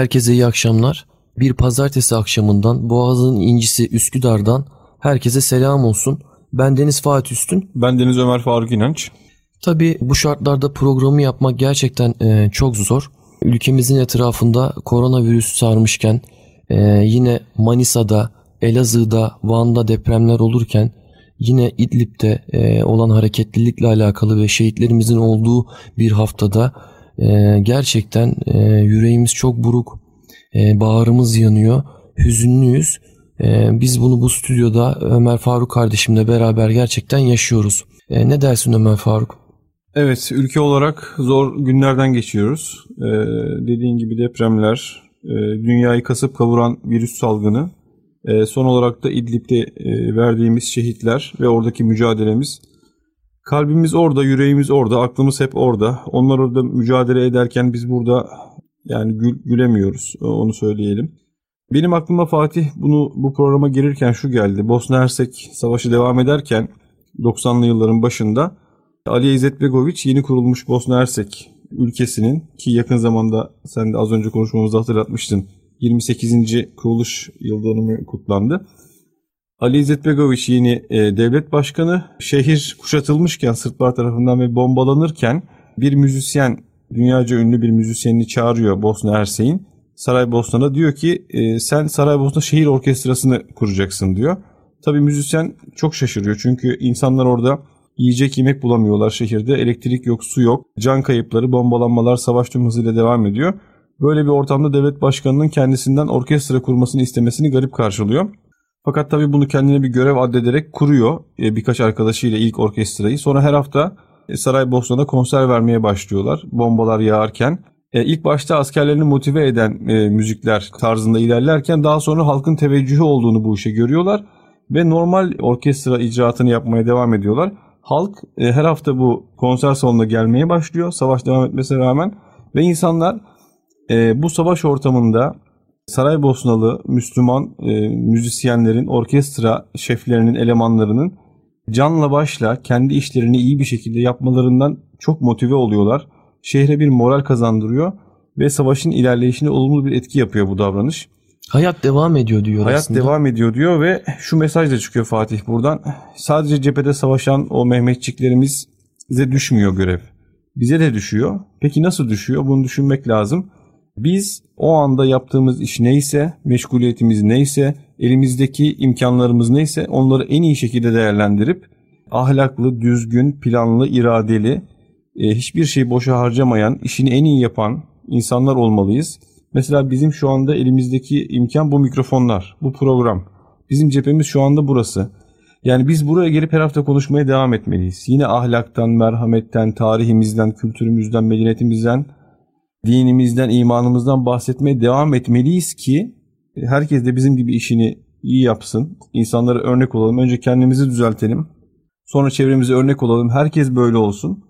Herkese iyi akşamlar. Bir pazartesi akşamından Boğaz'ın incisi Üsküdar'dan herkese selam olsun. Ben Deniz Fatih Üstün. Ben Deniz Ömer Faruk İnanç. Tabii bu şartlarda programı yapmak gerçekten e, çok zor. Ülkemizin etrafında koronavirüs sarmışken e, yine Manisa'da, Elazığ'da, Van'da depremler olurken yine İdlib'de e, olan hareketlilikle alakalı ve şehitlerimizin olduğu bir haftada e, gerçekten e, yüreğimiz çok buruk, e, bağrımız yanıyor, hüzünlüyüz. E, biz bunu bu stüdyoda Ömer Faruk kardeşimle beraber gerçekten yaşıyoruz. E, ne dersin Ömer Faruk? Evet, ülke olarak zor günlerden geçiyoruz. Ee, dediğin gibi depremler, e, dünyayı kasıp kavuran virüs salgını, e, son olarak da İdlib'de e, verdiğimiz şehitler ve oradaki mücadelemiz. Kalbimiz orada, yüreğimiz orada, aklımız hep orada. Onlar orada mücadele ederken biz burada yani gül, gülemiyoruz, onu söyleyelim. Benim aklıma Fatih bunu bu programa girirken şu geldi. Bosna Hersek savaşı devam ederken 90'lı yılların başında Ali İzzet Begoviç yeni kurulmuş Bosna Hersek ülkesinin ki yakın zamanda sen de az önce konuşmamızda hatırlatmıştın 28. kuruluş yıl dönümü kutlandı. Ali İzzet Begoviç yeni e, devlet başkanı şehir kuşatılmışken Sırplar tarafından ve bombalanırken bir müzisyen dünyaca ünlü bir müzisyenini çağırıyor Bosna Hersek'in. Saraybosna'da diyor ki e, sen Saraybosna şehir orkestrasını kuracaksın diyor. Tabii müzisyen çok şaşırıyor çünkü insanlar orada Yiyecek yemek bulamıyorlar şehirde. Elektrik yok, su yok. Can kayıpları, bombalanmalar savaş tüm hızıyla devam ediyor. Böyle bir ortamda devlet başkanının kendisinden orkestra kurmasını istemesini garip karşılıyor. Fakat tabii bunu kendine bir görev addederek kuruyor e, birkaç arkadaşıyla ilk orkestrayı. Sonra her hafta e, Saraybosna'da konser vermeye başlıyorlar bombalar yağarken. E, ilk başta askerlerini motive eden müzikler tarzında ilerlerken daha sonra halkın teveccühü olduğunu bu işe görüyorlar. Ve normal orkestra icraatını yapmaya devam ediyorlar. Halk her hafta bu konser salonuna gelmeye başlıyor savaş devam etmesine rağmen ve insanlar bu savaş ortamında Saraybosnalı Müslüman e, müzisyenlerin, orkestra şeflerinin, elemanlarının canla başla kendi işlerini iyi bir şekilde yapmalarından çok motive oluyorlar. Şehre bir moral kazandırıyor ve savaşın ilerleyişine olumlu bir etki yapıyor bu davranış. Hayat devam ediyor diyor Hayat aslında. devam ediyor diyor ve şu mesaj da çıkıyor Fatih buradan. Sadece cephede savaşan o Mehmetçiklerimiz bize düşmüyor görev. Bize de düşüyor. Peki nasıl düşüyor? Bunu düşünmek lazım. Biz o anda yaptığımız iş neyse, meşguliyetimiz neyse, elimizdeki imkanlarımız neyse onları en iyi şekilde değerlendirip ahlaklı, düzgün, planlı, iradeli, e, hiçbir şeyi boşa harcamayan, işini en iyi yapan insanlar olmalıyız. Mesela bizim şu anda elimizdeki imkan bu mikrofonlar, bu program. Bizim cephemiz şu anda burası. Yani biz buraya gelip her hafta konuşmaya devam etmeliyiz. Yine ahlaktan, merhametten, tarihimizden, kültürümüzden, medeniyetimizden, dinimizden, imanımızdan bahsetmeye devam etmeliyiz ki herkes de bizim gibi işini iyi yapsın. İnsanlara örnek olalım. Önce kendimizi düzeltelim. Sonra çevremize örnek olalım. Herkes böyle olsun.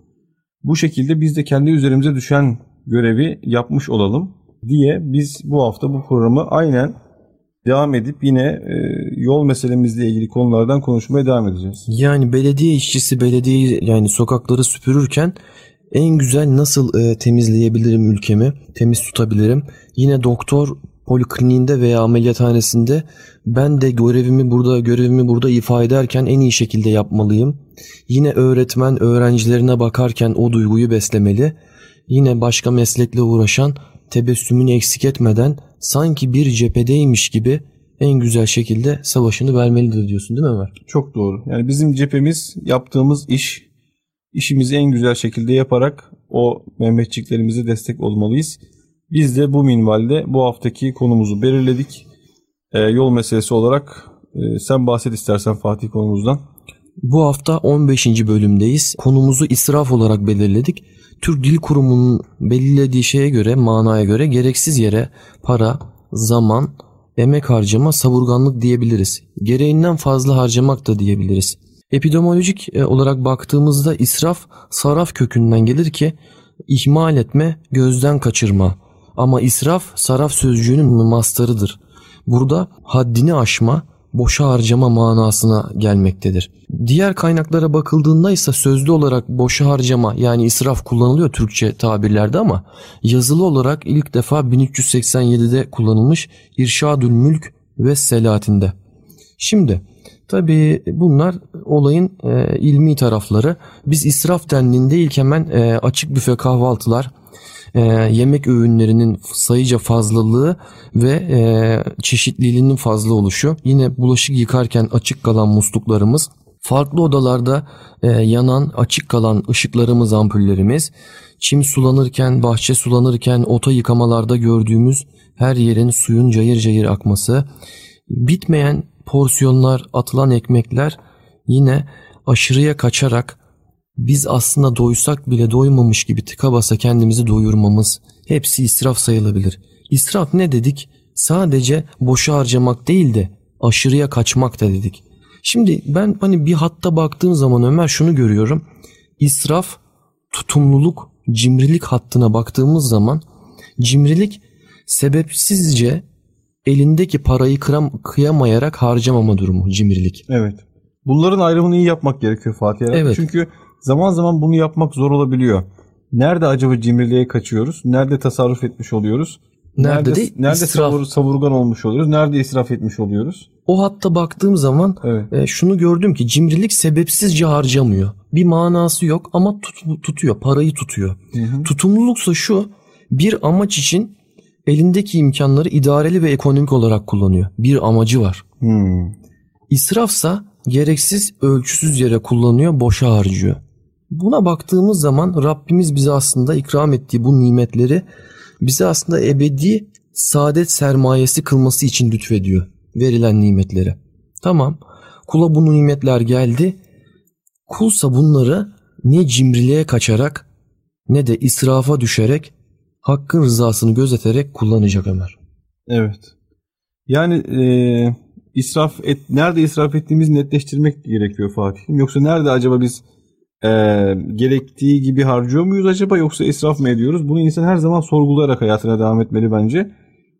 Bu şekilde biz de kendi üzerimize düşen görevi yapmış olalım diye biz bu hafta bu programı aynen devam edip yine e, yol meselemizle ilgili konulardan konuşmaya devam edeceğiz. Yani belediye işçisi belediye yani sokakları süpürürken en güzel nasıl e, temizleyebilirim ülkemi, temiz tutabilirim? Yine doktor polikliniğinde veya ameliyathanesinde ben de görevimi burada görevimi burada ifade ederken en iyi şekilde yapmalıyım. Yine öğretmen öğrencilerine bakarken o duyguyu beslemeli. Yine başka meslekle uğraşan tebessümünü eksik etmeden sanki bir cephedeymiş gibi en güzel şekilde savaşını vermelidir diyorsun değil mi Ömer? Çok doğru. Yani bizim cephemiz yaptığımız iş, işimizi en güzel şekilde yaparak o Mehmetçiklerimize destek olmalıyız. Biz de bu minvalde bu haftaki konumuzu belirledik. Ee, yol meselesi olarak e, sen bahset istersen Fatih konumuzdan. Bu hafta 15. bölümdeyiz. Konumuzu israf olarak belirledik. Türk Dil Kurumu'nun belirlediği şeye göre, manaya göre gereksiz yere para, zaman, emek harcama, savurganlık diyebiliriz. Gereğinden fazla harcamak da diyebiliriz. Epidemiolojik e, olarak baktığımızda israf saraf kökünden gelir ki ihmal etme, gözden kaçırma. Ama israf saraf sözcüğünün mastarıdır. Burada haddini aşma, boşa harcama manasına gelmektedir. Diğer kaynaklara bakıldığında ise sözlü olarak boşa harcama yani israf kullanılıyor Türkçe tabirlerde ama yazılı olarak ilk defa 1387'de kullanılmış İrşadül Mülk ve Selahattin'de. Şimdi tabi bunlar olayın e, ilmi tarafları. Biz israf dendiğinde ilk hemen e, açık büfe kahvaltılar, e, yemek öğünlerinin sayıca fazlalığı ve e, çeşitliliğinin fazla oluşu. Yine bulaşık yıkarken açık kalan musluklarımız, farklı odalarda e, yanan açık kalan ışıklarımız, ampullerimiz, çim sulanırken, bahçe sulanırken, ota yıkamalarda gördüğümüz her yerin suyun cayır cayır akması, bitmeyen porsiyonlar, atılan ekmekler yine aşırıya kaçarak biz aslında doysak bile doymamış gibi tıka basa kendimizi doyurmamız hepsi israf sayılabilir. İsraf ne dedik? Sadece boşa harcamak değil de aşırıya kaçmak da dedik. Şimdi ben hani bir hatta baktığım zaman Ömer şunu görüyorum. İsraf, tutumluluk, cimrilik hattına baktığımız zaman cimrilik sebepsizce elindeki parayı kıram, kıyamayarak harcamama durumu cimrilik. Evet. Bunların ayrımını iyi yapmak gerekiyor Fatih. Evet. Çünkü zaman zaman bunu yapmak zor olabiliyor. Nerede acaba cimriliğe kaçıyoruz? Nerede tasarruf etmiş oluyoruz? Nerede, nerede de nerede savur, savurgan olmuş oluyoruz? Nerede israf etmiş oluyoruz? O hatta baktığım zaman evet. e, şunu gördüm ki cimrilik sebepsizce harcamıyor. Bir manası yok ama tut, tutuyor, parayı tutuyor. Hı hı. Tutumluluksa şu bir amaç için elindeki imkanları idareli ve ekonomik olarak kullanıyor. Bir amacı var. Hmm. İsrafsa gereksiz, ölçüsüz yere kullanıyor, boşa harcıyor. Buna baktığımız zaman Rabbimiz bize aslında ikram ettiği bu nimetleri bize aslında ebedi saadet sermayesi kılması için lütfediyor verilen nimetleri. Tamam kula bu nimetler geldi. Kulsa bunları ne cimriliğe kaçarak ne de israfa düşerek hakkın rızasını gözeterek kullanacak Ömer. Evet. Yani e, israf et, nerede israf ettiğimizi netleştirmek gerekiyor Fatih. Yoksa nerede acaba biz e, gerektiği gibi harcıyor muyuz acaba yoksa israf mı ediyoruz? Bunu insan her zaman sorgulayarak hayatına devam etmeli bence.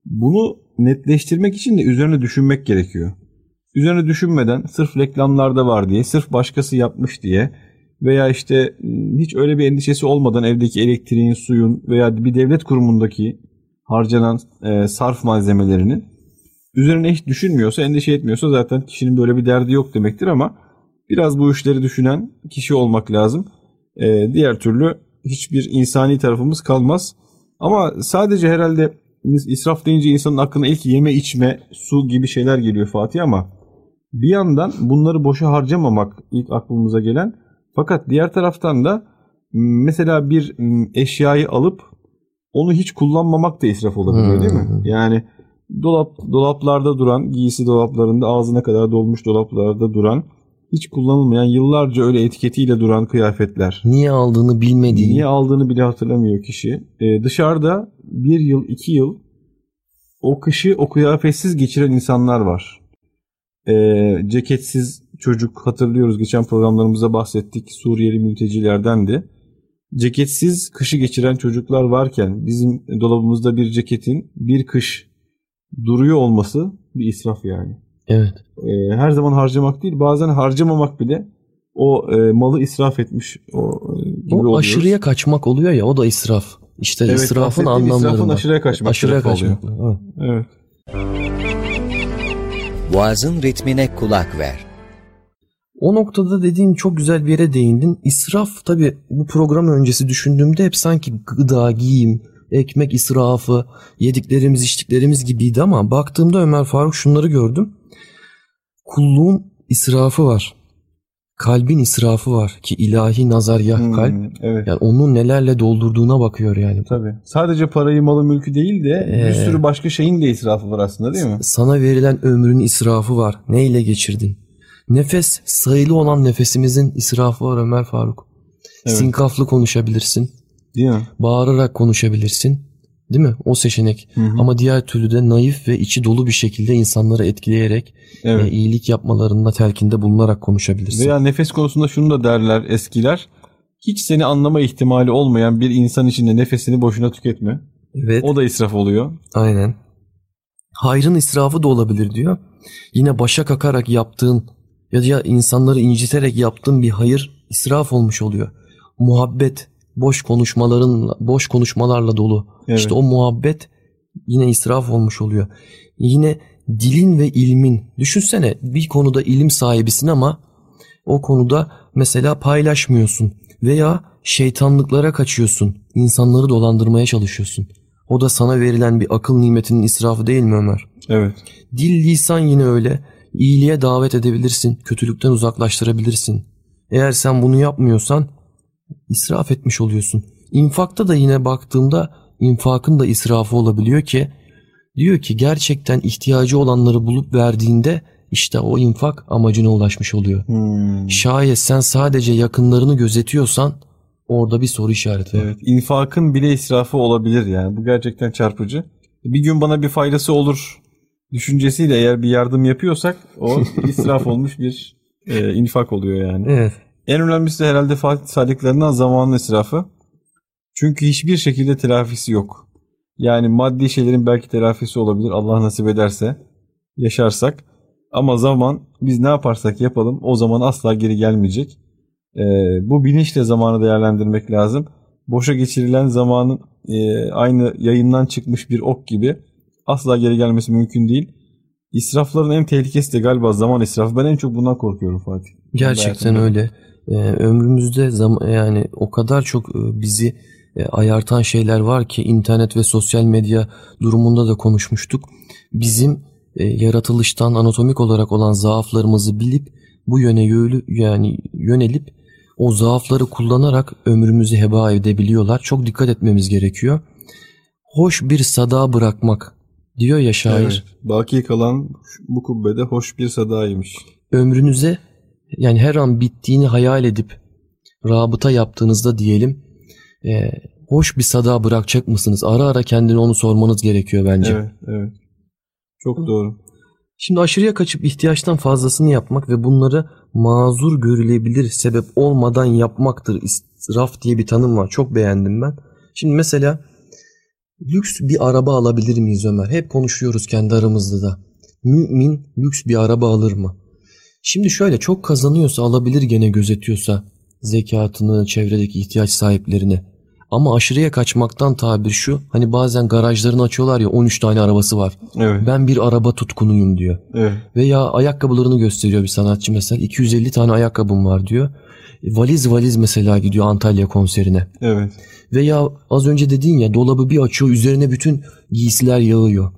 Bunu netleştirmek için de üzerine düşünmek gerekiyor. Üzerine düşünmeden sırf reklamlarda var diye, sırf başkası yapmış diye veya işte ıı, hiç öyle bir endişesi olmadan evdeki elektriğin, suyun veya bir devlet kurumundaki harcanan e, sarf malzemelerinin üzerine hiç düşünmüyorsa, endişe etmiyorsa zaten kişinin böyle bir derdi yok demektir ama biraz bu işleri düşünen kişi olmak lazım. E, diğer türlü hiçbir insani tarafımız kalmaz. Ama sadece herhalde israf deyince insanın aklına ilk yeme içme, su gibi şeyler geliyor Fatih ama bir yandan bunları boşa harcamamak ilk aklımıza gelen fakat diğer taraftan da mesela bir eşyayı alıp onu hiç kullanmamak da israf olabilir hmm. değil mi? Hmm. Yani dolap dolaplarda duran, giysi dolaplarında ağzına kadar dolmuş dolaplarda duran hiç kullanılmayan yıllarca öyle etiketiyle duran kıyafetler. Niye aldığını bilmediği. Niye aldığını bile hatırlamıyor kişi. Ee, dışarıda bir yıl, iki yıl o kışı o kıyafetsiz geçiren insanlar var. Ee, ceketsiz çocuk hatırlıyoruz geçen programlarımızda bahsettik Suriyeli mültecilerdendi. Ceketsiz kışı geçiren çocuklar varken bizim dolabımızda bir ceketin bir kış duruyor olması bir israf yani. Evet. Ee, her zaman harcamak değil bazen harcamamak bile o e, malı israf etmiş o e, gibi o oluyoruz. aşırıya kaçmak oluyor ya o da israf. İşte evet, israfın anlamları. İsrafın aşırıya kaçmak. Aşırıya kaçmak. Evet. evet. Boğazın ritmine kulak ver. O noktada dediğin çok güzel bir yere değindin. İsraf tabi bu program öncesi düşündüğümde hep sanki gıda, giyim, ekmek israfı, yediklerimiz, içtiklerimiz gibiydi ama baktığımda Ömer Faruk şunları gördüm. Kulluğun israfı var. Kalbin israfı var ki ilahi nazargah hmm, kalp. Evet. Yani onu nelerle doldurduğuna bakıyor yani. Tabii. Sadece parayı, malı, mülkü değil de ee, bir sürü başka şeyin de israfı var aslında değil mi? Sana verilen ömrün israfı var. Neyle geçirdin? Nefes sayılı olan nefesimizin israfı var Ömer Faruk. Evet. Sinkaflı konuşabilirsin. Değil mi? Bağırarak konuşabilirsin. Değil mi? O seçenek. Hı hı. Ama diğer türlü de naif ve içi dolu bir şekilde insanları etkileyerek evet. e, iyilik yapmalarında telkinde bulunarak konuşabilirsin. Veya nefes konusunda şunu da derler eskiler. Hiç seni anlama ihtimali olmayan bir insan içinde nefesini boşuna tüketme. Evet. O da israf oluyor. Aynen. Hayrın israfı da olabilir diyor. Yine başa kakarak yaptığın ya da insanları inciterek yaptığın bir hayır israf olmuş oluyor. Muhabbet boş konuşmaların boş konuşmalarla dolu. Evet. İşte o muhabbet yine israf olmuş oluyor. Yine dilin ve ilmin düşünsene bir konuda ilim sahibisin ama o konuda mesela paylaşmıyorsun veya şeytanlıklara kaçıyorsun. insanları dolandırmaya çalışıyorsun. O da sana verilen bir akıl nimetinin israfı değil mi Ömer? Evet. Dil lisan yine öyle. İyiliğe davet edebilirsin, kötülükten uzaklaştırabilirsin. Eğer sen bunu yapmıyorsan israf etmiş oluyorsun. İnfakta da yine baktığımda infakın da israfı olabiliyor ki diyor ki gerçekten ihtiyacı olanları bulup verdiğinde işte o infak amacına ulaşmış oluyor. Hmm. Şayet sen sadece yakınlarını gözetiyorsan orada bir soru işareti var. Evet, infakın bile israfı olabilir yani. Bu gerçekten çarpıcı. Bir gün bana bir faydası olur düşüncesiyle eğer bir yardım yapıyorsak o israf olmuş bir e, infak oluyor yani. Evet. En önemlisi de herhalde Fatih saydıklarından zamanın israfı. Çünkü hiçbir şekilde telafisi yok. Yani maddi şeylerin belki telafisi olabilir Allah nasip ederse yaşarsak. Ama zaman biz ne yaparsak yapalım o zaman asla geri gelmeyecek. Ee, bu bilinçle zamanı değerlendirmek lazım. Boşa geçirilen zamanın e, aynı yayından çıkmış bir ok gibi asla geri gelmesi mümkün değil. İsrafların en tehlikesi de galiba zaman israfı. Ben en çok bundan korkuyorum Fatih. Gerçekten öyle. Ee, ömrümüzde zaman yani o kadar çok e, bizi e, ayartan şeyler var ki internet ve sosyal medya durumunda da konuşmuştuk. Bizim e, yaratılıştan anatomik olarak olan zaaflarımızı bilip bu yöne yönü, yani yönelip o zaafları kullanarak ömrümüzü heba edebiliyorlar. Çok dikkat etmemiz gerekiyor. Hoş bir sada bırakmak diyor ya şair. Evet, baki kalan bu kubbede hoş bir sadaymış. Ömrünüze yani her an bittiğini hayal edip rabıta yaptığınızda diyelim e, hoş bir sada bırakacak mısınız? Ara ara kendine onu sormanız gerekiyor bence. Evet, evet. Çok doğru. Şimdi aşırıya kaçıp ihtiyaçtan fazlasını yapmak ve bunları mazur görülebilir sebep olmadan yapmaktır. İsraf diye bir tanım var. Çok beğendim ben. Şimdi mesela lüks bir araba alabilir miyiz Ömer? Hep konuşuyoruz kendi aramızda da. Mümin lüks bir araba alır mı? Şimdi şöyle çok kazanıyorsa alabilir gene gözetiyorsa zekatını, çevredeki ihtiyaç sahiplerine. Ama aşırıya kaçmaktan tabir şu. Hani bazen garajlarını açıyorlar ya 13 tane arabası var. Evet. Ben bir araba tutkunuyum diyor. Evet. Veya ayakkabılarını gösteriyor bir sanatçı mesela. 250 tane ayakkabım var diyor. Valiz valiz mesela gidiyor Antalya konserine. Evet. Veya az önce dediğin ya dolabı bir açıyor üzerine bütün giysiler yağıyor.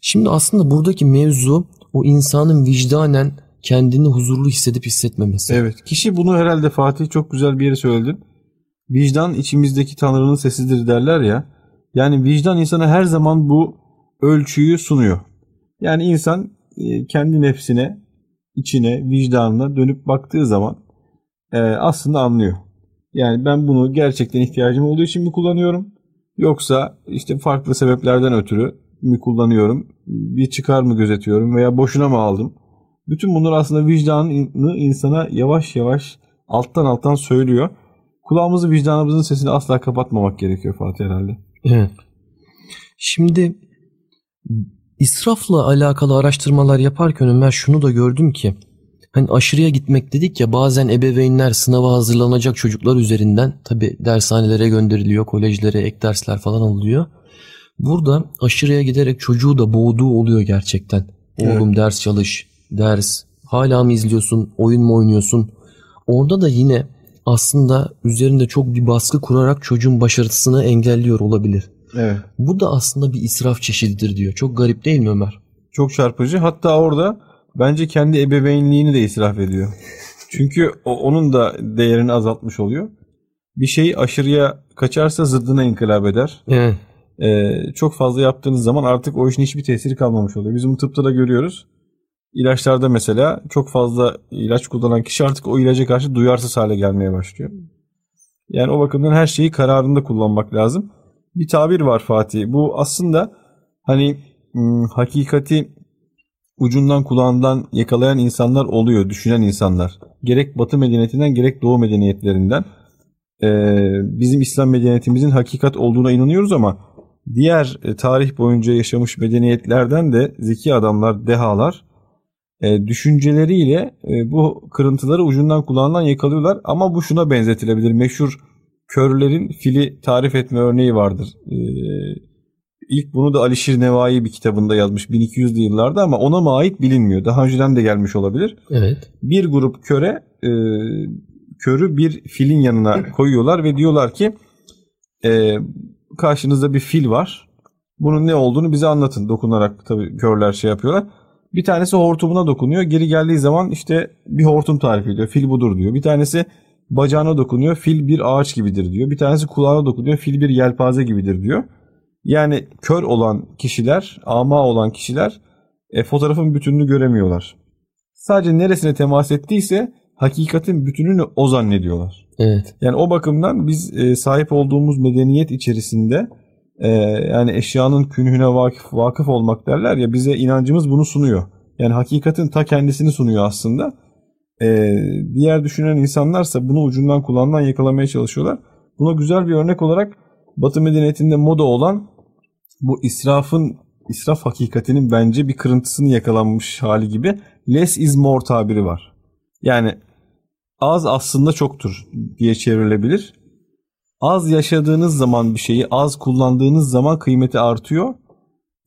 Şimdi aslında buradaki mevzu o insanın vicdanen kendini huzurlu hissedip hissetmemesi. Evet. Kişi bunu herhalde Fatih çok güzel bir yere söyledi. Vicdan içimizdeki Tanrı'nın sesidir derler ya. Yani vicdan insana her zaman bu ölçüyü sunuyor. Yani insan e, kendi nefsine, içine, vicdanına dönüp baktığı zaman e, aslında anlıyor. Yani ben bunu gerçekten ihtiyacım olduğu için mi kullanıyorum? Yoksa işte farklı sebeplerden ötürü mi kullanıyorum? Bir çıkar mı gözetiyorum veya boşuna mı aldım? Bütün bunlar aslında vicdanı insana yavaş yavaş alttan alttan söylüyor. Kulağımızı vicdanımızın sesini asla kapatmamak gerekiyor Fatih herhalde. Evet. Şimdi israfla alakalı araştırmalar yaparken Ömer şunu da gördüm ki hani aşırıya gitmek dedik ya bazen ebeveynler sınava hazırlanacak çocuklar üzerinden tabi dershanelere gönderiliyor, kolejlere ek dersler falan alıyor. Burada aşırıya giderek çocuğu da boğduğu oluyor gerçekten. Oğlum evet. ders çalış, ders, hala mı izliyorsun, oyun mu oynuyorsun? Orada da yine aslında üzerinde çok bir baskı kurarak çocuğun başarısını engelliyor olabilir. Evet. Bu da aslında bir israf çeşididir diyor. Çok garip değil mi Ömer? Çok çarpıcı. Hatta orada bence kendi ebeveynliğini de israf ediyor. Çünkü onun da değerini azaltmış oluyor. Bir şey aşırıya kaçarsa zıddına inkılap eder. Evet. Ee, çok fazla yaptığınız zaman artık o işin hiçbir tesiri kalmamış oluyor. Biz bunu tıpta da görüyoruz. İlaçlarda mesela çok fazla ilaç kullanan kişi artık o ilaca karşı duyarsız hale gelmeye başlıyor. Yani o bakımdan her şeyi kararında kullanmak lazım. Bir tabir var Fatih. Bu aslında hani hakikati ucundan kulağından yakalayan insanlar oluyor, düşünen insanlar. Gerek Batı medeniyetinden gerek Doğu medeniyetlerinden. Ee, bizim İslam medeniyetimizin hakikat olduğuna inanıyoruz ama diğer e, tarih boyunca yaşamış medeniyetlerden de zeki adamlar, dehalar e, düşünceleriyle e, bu kırıntıları ucundan kulağından yakalıyorlar. Ama bu şuna benzetilebilir. Meşhur körlerin fili tarif etme örneği vardır. E, ilk bunu da Alişir Nevai bir kitabında yazmış 1200'lü yıllarda ama ona mı ait bilinmiyor. Daha önceden de gelmiş olabilir. Evet. Bir grup köre e, körü bir filin yanına koyuyorlar ve diyorlar ki e, karşınızda bir fil var. Bunun ne olduğunu bize anlatın. Dokunarak tabii körler şey yapıyorlar. Bir tanesi hortumuna dokunuyor. Geri geldiği zaman işte bir hortum tarif ediyor. Fil budur diyor. Bir tanesi bacağına dokunuyor. Fil bir ağaç gibidir diyor. Bir tanesi kulağına dokunuyor. Fil bir yelpaze gibidir diyor. Yani kör olan kişiler, ama olan kişiler e, fotoğrafın bütününü göremiyorlar. Sadece neresine temas ettiyse hakikatin bütününü o zannediyorlar. Evet. Yani o bakımdan biz e, sahip olduğumuz medeniyet içerisinde e, yani eşyanın künhüne vakıf, vakıf olmak derler ya bize inancımız bunu sunuyor. Yani hakikatin ta kendisini sunuyor aslında. E, diğer düşünen insanlarsa bunu ucundan kulağından yakalamaya çalışıyorlar. Buna güzel bir örnek olarak Batı medeniyetinde moda olan bu israfın israf hakikatinin bence bir kırıntısını yakalanmış hali gibi less is more tabiri var. Yani az aslında çoktur diye çevrilebilir. Az yaşadığınız zaman bir şeyi az kullandığınız zaman kıymeti artıyor.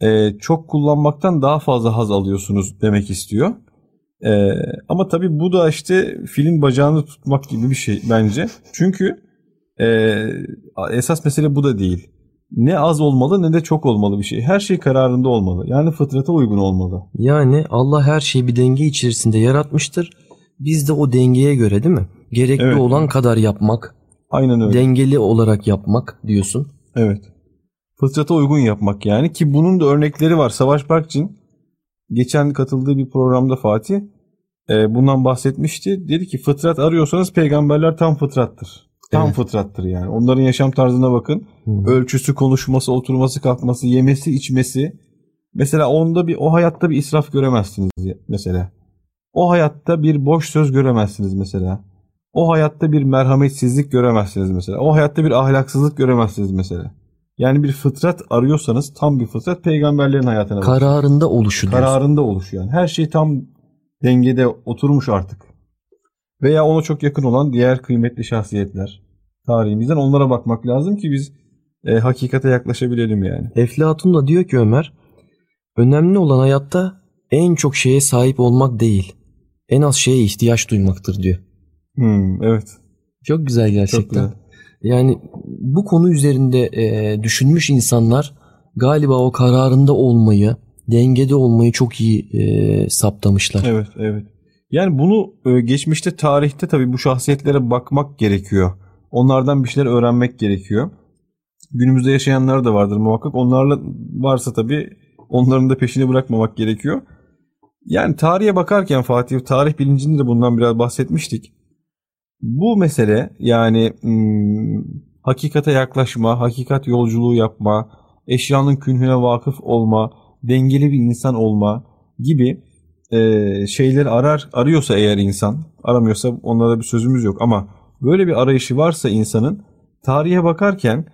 Ee, çok kullanmaktan daha fazla haz alıyorsunuz demek istiyor. Ee, ama tabii bu da işte filin bacağını tutmak gibi bir şey bence. Çünkü e, esas mesele bu da değil. Ne az olmalı ne de çok olmalı bir şey. Her şey kararında olmalı. Yani fıtrata uygun olmalı. Yani Allah her şeyi bir denge içerisinde yaratmıştır. Biz de o dengeye göre değil mi? Gerekli Evet. olan kadar yapmak, Aynen öyle. dengeli olarak yapmak diyorsun. Evet. Fıtrata uygun yapmak yani ki bunun da örnekleri var. Savaş Barkçın geçen katıldığı bir programda Fatih e, bundan bahsetmişti. Dedi ki fıtrat arıyorsanız peygamberler tam fıtrattır. Tam Evet. fıtrattır yani. Onların yaşam tarzına bakın. Hı. Ölçüsü, konuşması, oturması, kalkması, yemesi, içmesi. Mesela onda bir o hayatta bir israf göremezsiniz mesela. O hayatta bir boş söz göremezsiniz mesela. O hayatta bir merhametsizlik göremezsiniz mesela. O hayatta bir ahlaksızlık göremezsiniz mesela. Yani bir fıtrat arıyorsanız tam bir fıtrat peygamberlerin hayatına bakın. Kararında oluşu diyorsun. Kararında oluşuyor. Yani her şey tam dengede oturmuş artık. Veya ona çok yakın olan diğer kıymetli şahsiyetler tarihimizden onlara bakmak lazım ki biz e, hakikate yaklaşabilelim yani. Eflatun da diyor ki Ömer, önemli olan hayatta en çok şeye sahip olmak değil, en az şeye ihtiyaç duymaktır diyor. Hmm, evet. Çok güzel Çok gerçekten. güzel. Yani bu konu üzerinde e, düşünmüş insanlar galiba o kararında olmayı, dengede olmayı çok iyi e, saptamışlar. Evet, evet. Yani bunu e, geçmişte tarihte tabii bu şahsiyetlere bakmak gerekiyor. Onlardan bir şeyler öğrenmek gerekiyor. Günümüzde yaşayanlar da vardır muhakkak. Onlarla varsa tabii onların da peşini bırakmamak gerekiyor. Yani tarihe bakarken Fatih, tarih bilincinde de bundan biraz bahsetmiştik. Bu mesele yani hmm, hakikate yaklaşma, hakikat yolculuğu yapma, eşyanın künhüne vakıf olma, dengeli bir insan olma gibi e, şeyleri arar arıyorsa eğer insan, aramıyorsa onlara bir sözümüz yok ama böyle bir arayışı varsa insanın tarihe bakarken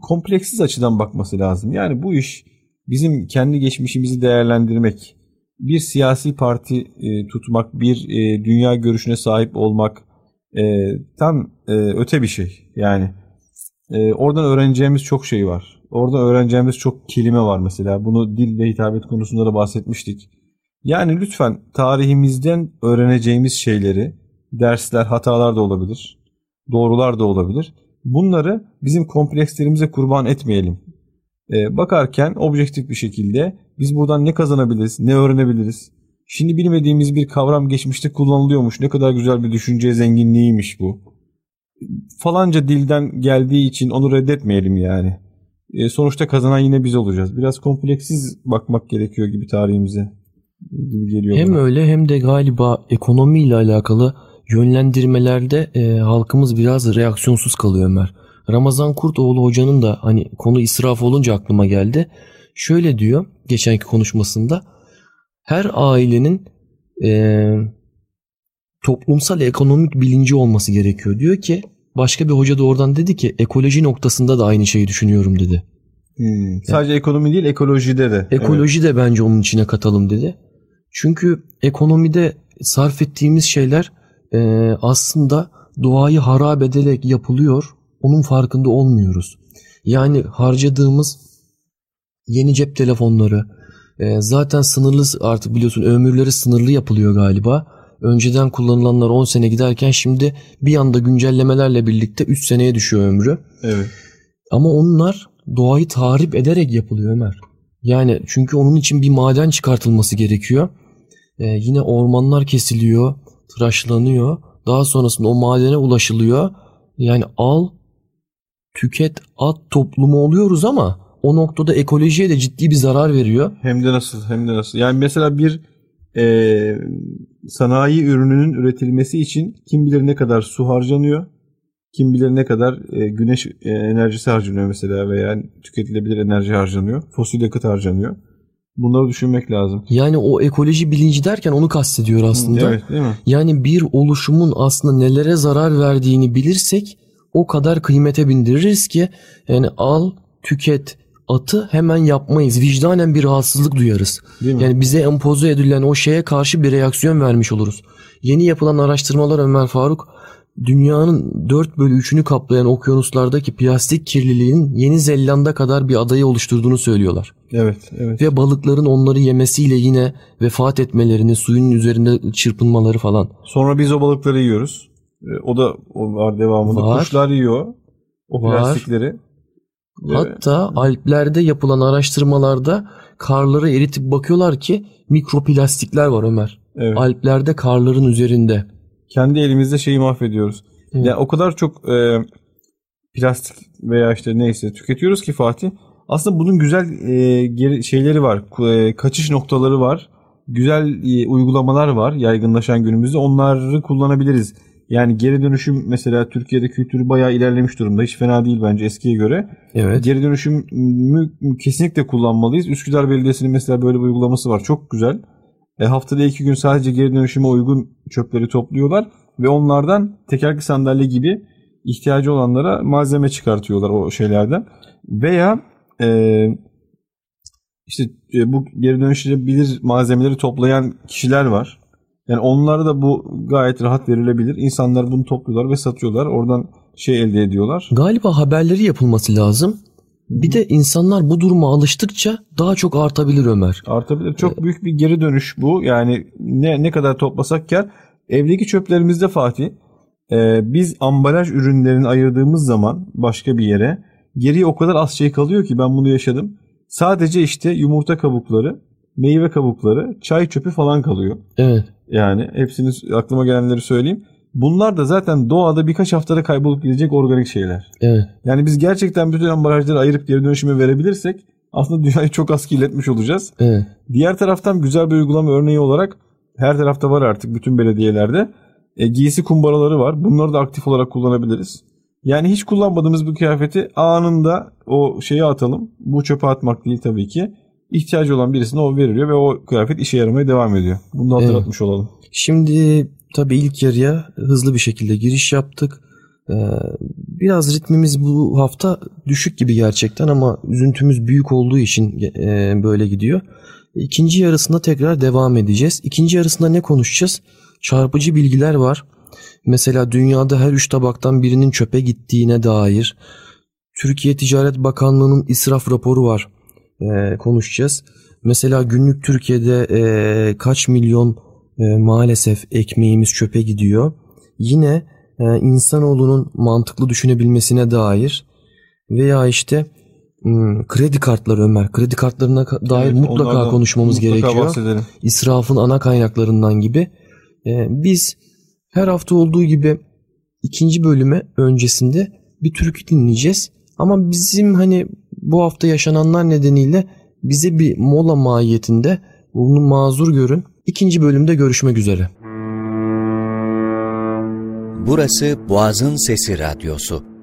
kompleksiz açıdan bakması lazım. Yani bu iş bizim kendi geçmişimizi değerlendirmek, bir siyasi parti tutmak, bir dünya görüşüne sahip olmak e, tam e, öte bir şey. Yani e, oradan öğreneceğimiz çok şey var. Oradan öğreneceğimiz çok kelime var mesela. Bunu dil ve hitabet konusunda da bahsetmiştik. Yani lütfen tarihimizden öğreneceğimiz şeyleri, dersler, hatalar da olabilir, doğrular da olabilir. Bunları bizim komplekslerimize kurban etmeyelim. Ee, bakarken objektif bir şekilde biz buradan ne kazanabiliriz, ne öğrenebiliriz? Şimdi bilmediğimiz bir kavram geçmişte kullanılıyormuş. Ne kadar güzel bir düşünce zenginliğiymiş bu. Falanca dilden geldiği için onu reddetmeyelim yani. Ee, sonuçta kazanan yine biz olacağız. Biraz kompleksiz bakmak gerekiyor gibi tarihimize gibi geliyor Hem bana. öyle hem de galiba ekonomiyle alakalı yönlendirmelerde e, halkımız biraz reaksiyonsuz kalıyor Ömer. Ramazan Kurtoğlu hocanın da hani konu israf olunca aklıma geldi. Şöyle diyor geçenki konuşmasında her ailenin e, toplumsal ekonomik bilinci olması gerekiyor. Diyor ki başka bir hoca da oradan dedi ki ekoloji noktasında da aynı şeyi düşünüyorum dedi. Hmm. Sadece ekonomi değil ekolojide de. Ekoloji evet. de bence onun içine katalım dedi. Çünkü ekonomide sarf ettiğimiz şeyler e, aslında doğayı harap ederek yapılıyor. Onun farkında olmuyoruz. Yani harcadığımız yeni cep telefonları e, zaten sınırlı artık biliyorsun ömürleri sınırlı yapılıyor galiba. Önceden kullanılanlar 10 sene giderken şimdi bir anda güncellemelerle birlikte 3 seneye düşüyor ömrü. Evet. Ama onlar doğayı tahrip ederek yapılıyor Ömer. Yani çünkü onun için bir maden çıkartılması gerekiyor. Ee, yine ormanlar kesiliyor, tıraşlanıyor. Daha sonrasında o madene ulaşılıyor. Yani al, tüket, at toplumu oluyoruz ama o noktada ekolojiye de ciddi bir zarar veriyor. Hem de nasıl hem de nasıl. Yani mesela bir e, sanayi ürününün üretilmesi için kim bilir ne kadar su harcanıyor. Kim bilir ne kadar e, güneş e, enerjisi harcanıyor mesela veya tüketilebilir enerji harcanıyor. Fosil yakıt harcanıyor. Bunları düşünmek lazım. Yani o ekoloji bilinci derken onu kastediyor aslında. Evet değil mi? Yani bir oluşumun aslında nelere zarar verdiğini bilirsek o kadar kıymete bindiririz ki yani al, tüket, atı hemen yapmayız. Vicdanen bir rahatsızlık duyarız. Yani bize empoze edilen o şeye karşı bir reaksiyon vermiş oluruz. Yeni yapılan araştırmalar Ömer Faruk dünyanın 4 bölü 3'ünü kaplayan okyanuslardaki plastik kirliliğinin Yeni Zelanda kadar bir adayı oluşturduğunu söylüyorlar. Evet, evet. Ve balıkların onları yemesiyle yine vefat etmelerini, suyun üzerinde çırpınmaları falan. Sonra biz o balıkları yiyoruz. E, o da o var devamında. Var. Kuşlar yiyor o var. plastikleri. Hatta Alplerde yapılan araştırmalarda karları eritip bakıyorlar ki mikroplastikler var Ömer. Evet. Alplerde karların üzerinde. Kendi elimizde şeyi mahvediyoruz. Evet. Yani o kadar çok e, plastik veya işte neyse tüketiyoruz ki Fatih. Aslında bunun güzel e, geri, şeyleri var. E, kaçış noktaları var. Güzel e, uygulamalar var yaygınlaşan günümüzde. Onları kullanabiliriz. Yani geri dönüşüm mesela Türkiye'de kültürü bayağı ilerlemiş durumda. Hiç fena değil bence eskiye göre. Evet. Geri dönüşümü kesinlikle kullanmalıyız. Üsküdar Belediyesi'nin mesela böyle bir uygulaması var. Çok güzel. E, haftada iki gün sadece geri dönüşüme uygun çöpleri topluyorlar. Ve onlardan tekerlekli sandalye gibi ihtiyacı olanlara malzeme çıkartıyorlar o şeylerden. Veya e, işte e, bu geri dönüşebilir malzemeleri toplayan kişiler var. Yani onlara da bu gayet rahat verilebilir. İnsanlar bunu topluyorlar ve satıyorlar. Oradan şey elde ediyorlar. Galiba haberleri yapılması lazım. Bir de insanlar bu duruma alıştıkça daha çok artabilir Ömer. Artabilir. Çok büyük bir geri dönüş bu. Yani ne ne kadar toplasak kar. Evdeki çöplerimizde Fatih e, biz ambalaj ürünlerini ayırdığımız zaman başka bir yere geriye o kadar az şey kalıyor ki ben bunu yaşadım. Sadece işte yumurta kabukları, meyve kabukları, çay çöpü falan kalıyor. Evet. Yani hepsini aklıma gelenleri söyleyeyim. Bunlar da zaten doğada birkaç haftada kaybolup gidecek organik şeyler. Evet. Yani biz gerçekten bütün ambalajları ayırıp geri dönüşüme verebilirsek aslında dünyayı çok az kirletmiş olacağız. Evet. Diğer taraftan güzel bir uygulama örneği olarak her tarafta var artık bütün belediyelerde. E, giysi kumbaraları var. Bunları da aktif olarak kullanabiliriz. Yani hiç kullanmadığımız bir kıyafeti anında o şeyi atalım. Bu çöpe atmak değil tabii ki ihtiyacı olan birisine o veriliyor ve o kıyafet işe yaramaya devam ediyor. Bunu da hatırlatmış evet. olalım. Şimdi tabii ilk yarıya hızlı bir şekilde giriş yaptık. Ee, biraz ritmimiz bu hafta düşük gibi gerçekten ama üzüntümüz büyük olduğu için e, böyle gidiyor. İkinci yarısında tekrar devam edeceğiz. İkinci yarısında ne konuşacağız? Çarpıcı bilgiler var. Mesela dünyada her üç tabaktan birinin çöpe gittiğine dair. Türkiye Ticaret Bakanlığı'nın israf raporu var e, konuşacağız. Mesela günlük Türkiye'de e, kaç milyon e, maalesef ekmeğimiz çöpe gidiyor. Yine e, insanoğlunun mantıklı düşünebilmesine dair veya işte hmm, kredi kartları Ömer. Kredi kartlarına dair evet, mutlaka konuşmamız mutlaka gerekiyor. Bahsedelim. İsrafın ana kaynaklarından gibi. E, biz her hafta olduğu gibi ikinci bölüme öncesinde bir türkü dinleyeceğiz. Ama bizim hani bu hafta yaşananlar nedeniyle bize bir mola mahiyetinde bunu mazur görün. İkinci bölümde görüşmek üzere. Burası Boğaz'ın Sesi Radyosu.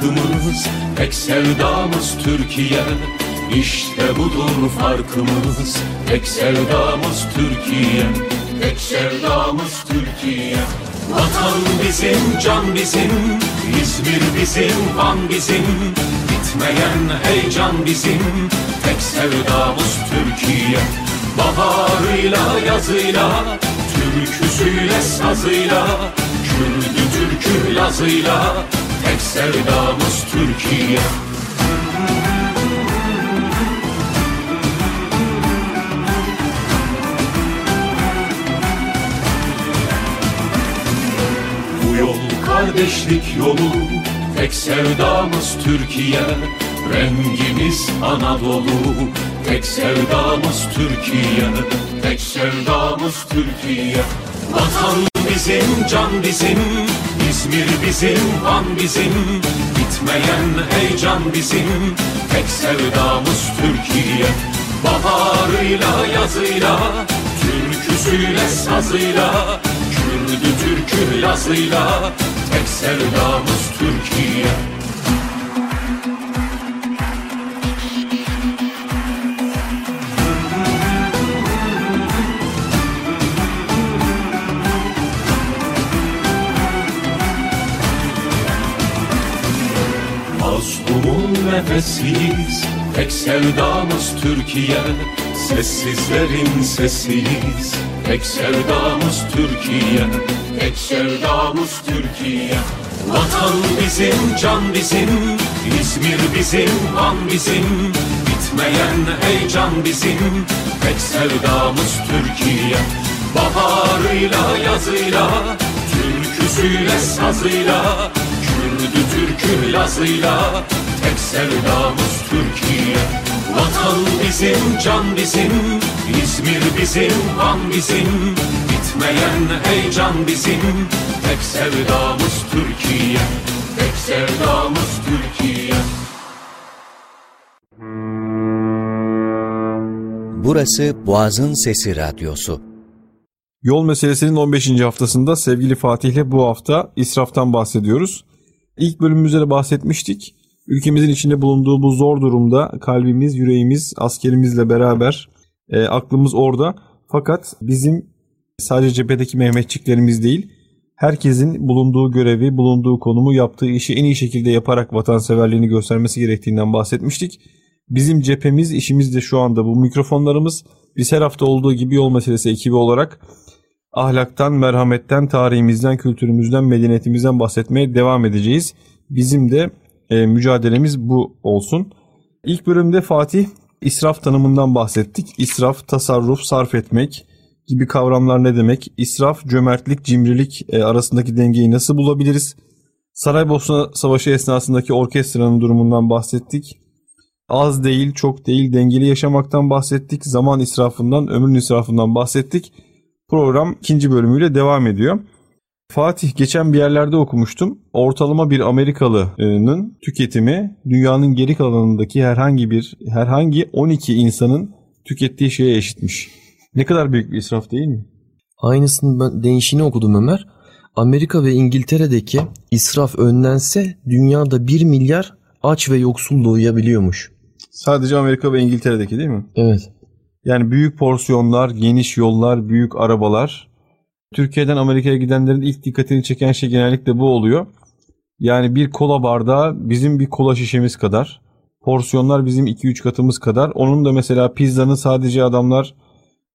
Şarkımız Tek sevdamız Türkiye. İşte budur farkımız Tek sevdamız Türkiye. Tek sevdamız Türkiye. Vatan bizim, can bizim İzmir bizim, Van bizim. Bitmeyen heyecan bizim Tek sevdamız Türkiye. Baharıyla, yazıyla Türküsüyle, sazıyla Kürdü, Türkü, Lazıyla sevdamız Türkiye. Bu yol kardeşlik yolu Tek sevdamız Türkiye. Rengimiz Anadolu Tek sevdamız Türkiye. Tek sevdamız Türkiye. Vatan bizim, can bizim İzmir bizim, Van bizim Bitmeyen heyecan bizim. Tek sevdamız Türkiye Baharıyla, yazıyla Türküsüyle, sazıyla Kürdü, Türkü, Lazıyla Tek sevdamız Türkiye nefesiyiz. Tek sevdamız Türkiye Sessizlerin sesiyiz. Tek sevdamız Türkiye Tek sevdamız Türkiye. Vatan bizim, can bizim İzmir bizim, Van bizim. Bitmeyen heyecan bizim Tek sevdamız Türkiye. Baharıyla, yazıyla Türküsüyle, sazıyla Kürdü, Türkü, Lazıyla Tek sevdamız Türkiye Vatan bizim, can bizim İzmir bizim, Van bizim Bitmeyen heyecan bizim Tek sevdamız Türkiye Tek sevdamız Türkiye Burası Boğaz'ın Sesi Radyosu. Yol meselesinin 15. haftasında sevgili Fatih'le bu hafta israftan bahsediyoruz. İlk bölümümüzde de bahsetmiştik. Ülkemizin içinde bulunduğu bu zor durumda kalbimiz, yüreğimiz, askerimizle beraber e, aklımız orada. Fakat bizim sadece cephedeki Mehmetçiklerimiz değil, herkesin bulunduğu görevi, bulunduğu konumu, yaptığı işi en iyi şekilde yaparak vatanseverliğini göstermesi gerektiğinden bahsetmiştik. Bizim cephemiz, işimiz de şu anda bu mikrofonlarımız. Biz her hafta olduğu gibi yol meselesi ekibi olarak ahlaktan, merhametten, tarihimizden, kültürümüzden, medeniyetimizden bahsetmeye devam edeceğiz. Bizim de e, mücadelemiz bu olsun. İlk bölümde Fatih israf tanımından bahsettik. İsraf, tasarruf, sarf etmek gibi kavramlar ne demek? İsraf, cömertlik, cimrilik e, arasındaki dengeyi nasıl bulabiliriz? Saraybosna Savaşı esnasındaki orkestranın durumundan bahsettik. Az değil, çok değil, dengeli yaşamaktan bahsettik. Zaman israfından, ömrün israfından bahsettik. Program ikinci bölümüyle devam ediyor. Fatih geçen bir yerlerde okumuştum. Ortalama bir Amerikalı'nın tüketimi dünyanın geri kalanındaki herhangi bir herhangi 12 insanın tükettiği şeye eşitmiş. Ne kadar büyük bir israf değil mi? Aynısını ben değişini okudum Ömer. Amerika ve İngiltere'deki israf önlense dünyada 1 milyar aç ve yoksul doğuyabiliyormuş. Sadece Amerika ve İngiltere'deki değil mi? Evet. Yani büyük porsiyonlar, geniş yollar, büyük arabalar. Türkiye'den Amerika'ya gidenlerin ilk dikkatini çeken şey genellikle bu oluyor. Yani bir kola bardağı bizim bir kola şişemiz kadar. Porsiyonlar bizim 2-3 katımız kadar. Onun da mesela pizzanın sadece adamlar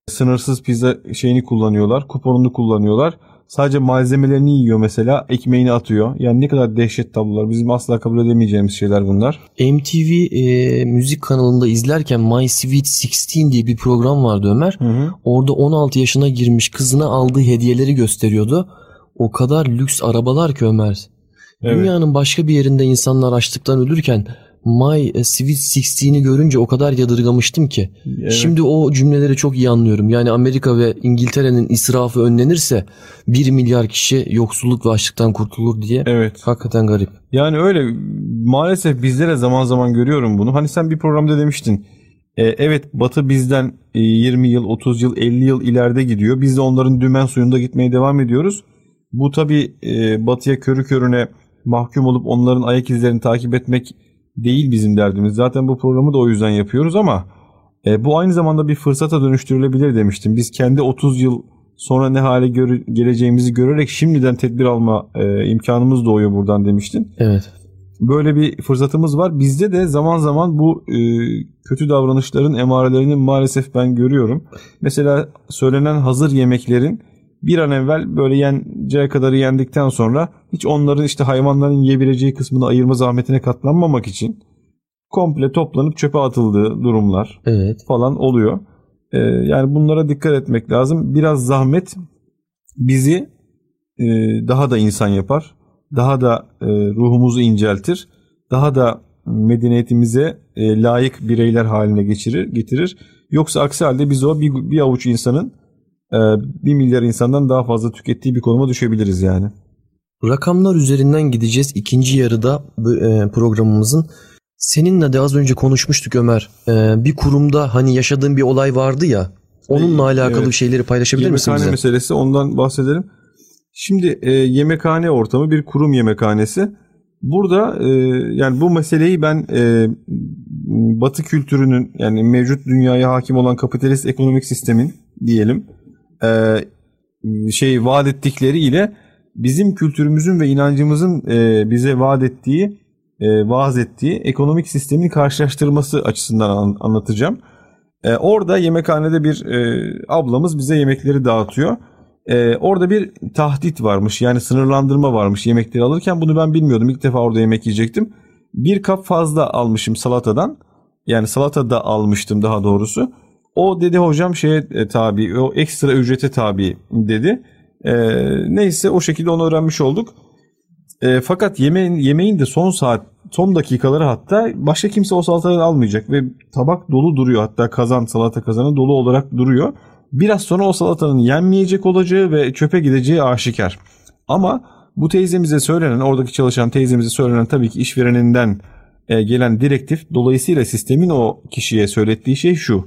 sınırsız pizza şeyini kullanıyorlar. Kuponunu kullanıyorlar. Sadece malzemelerini yiyor mesela. Ekmeğini atıyor. Yani ne kadar dehşet tablolar. Bizim asla kabul edemeyeceğimiz şeyler bunlar. MTV e, müzik kanalında izlerken My Sweet 16 diye bir program vardı Ömer. Hı hı. Orada 16 yaşına girmiş kızına aldığı hediyeleri gösteriyordu. O kadar lüks arabalar ki Ömer. Evet. Dünyanın başka bir yerinde insanlar açlıktan ölürken My Sweet 16'ni görünce o kadar yadırgamıştım ki. Evet. Şimdi o cümleleri çok iyi anlıyorum. Yani Amerika ve İngiltere'nin israfı önlenirse 1 milyar kişi yoksulluk ve açlıktan kurtulur diye. Evet. Hakikaten garip. Yani öyle maalesef bizlere zaman zaman görüyorum bunu. Hani sen bir programda demiştin. e, evet Batı bizden e, 20 yıl, 30 yıl, 50 yıl ileride gidiyor. Biz de onların dümen suyunda gitmeye devam ediyoruz. Bu tabi Batı'ya körü körüne mahkum olup onların ayak izlerini takip etmek değil bizim derdimiz. Zaten bu programı da o yüzden yapıyoruz ama e, bu aynı zamanda bir fırsata dönüştürülebilir demiştim. Biz kendi 30 yıl sonra ne hale gör- geleceğimizi görerek şimdiden tedbir alma e, imkanımız doğuyor buradan demiştin. Evet. Böyle bir fırsatımız var. Bizde de zaman zaman bu e, kötü davranışların emarelerini maalesef ben görüyorum. Mesela söylenen hazır yemeklerin bir an evvel böyle yeneceği kadarı yendikten sonra hiç onların işte hayvanların yiyebileceği kısmını ayırma zahmetine katlanmamak için komple toplanıp çöpe atıldığı durumlar Evet. falan oluyor. Ee, yani bunlara dikkat etmek lazım. Biraz zahmet bizi e, daha da insan yapar. Daha da e, ruhumuzu inceltir. Daha da medeniyetimize e, layık bireyler haline geçirir, getirir. Yoksa aksi halde biz o bir, bir avuç insanın e, bir milyar insandan daha fazla tükettiği bir konuma düşebiliriz yani. Rakamlar üzerinden gideceğiz ikinci yarıda e, programımızın. Seninle de az önce konuşmuştuk Ömer. E, bir kurumda hani yaşadığın bir olay vardı ya. Onunla Evet. alakalı şeyleri paylaşabilir misin Yemekhane bize? meselesi ondan bahsedelim. Şimdi e, yemekhane ortamı bir kurum yemekhanesi. Burada e, yani bu meseleyi ben e, Batı kültürünün yani mevcut dünyaya hakim olan kapitalist ekonomik sistemin diyelim e, şey vaat ettikleri ile bizim kültürümüzün ve inancımızın e, bize vaat ettiği e, vaaz ettiği ekonomik sistemin karşılaştırması açısından an- anlatacağım. E, orada yemekhanede bir e, ablamız bize yemekleri dağıtıyor. E, orada bir tahdit varmış yani sınırlandırma varmış yemekleri alırken bunu ben bilmiyordum. İlk defa orada yemek yiyecektim. Bir kap fazla almışım salatadan yani salata da almıştım daha doğrusu. O dedi hocam şeye e, tabi o ekstra ücrete tabi dedi. E, neyse o şekilde onu öğrenmiş olduk. E, fakat yemeğin, yemeğin de son saat son dakikaları hatta başka kimse o salatadan almayacak ve tabak dolu duruyor hatta kazan salata kazanı dolu olarak duruyor. Biraz sonra o salatanın yenmeyecek olacağı ve çöpe gideceği aşikar. Ama bu teyzemize söylenen oradaki çalışan teyzemize söylenen tabii ki işvereninden e, gelen direktif dolayısıyla sistemin o kişiye söylettiği şey şu.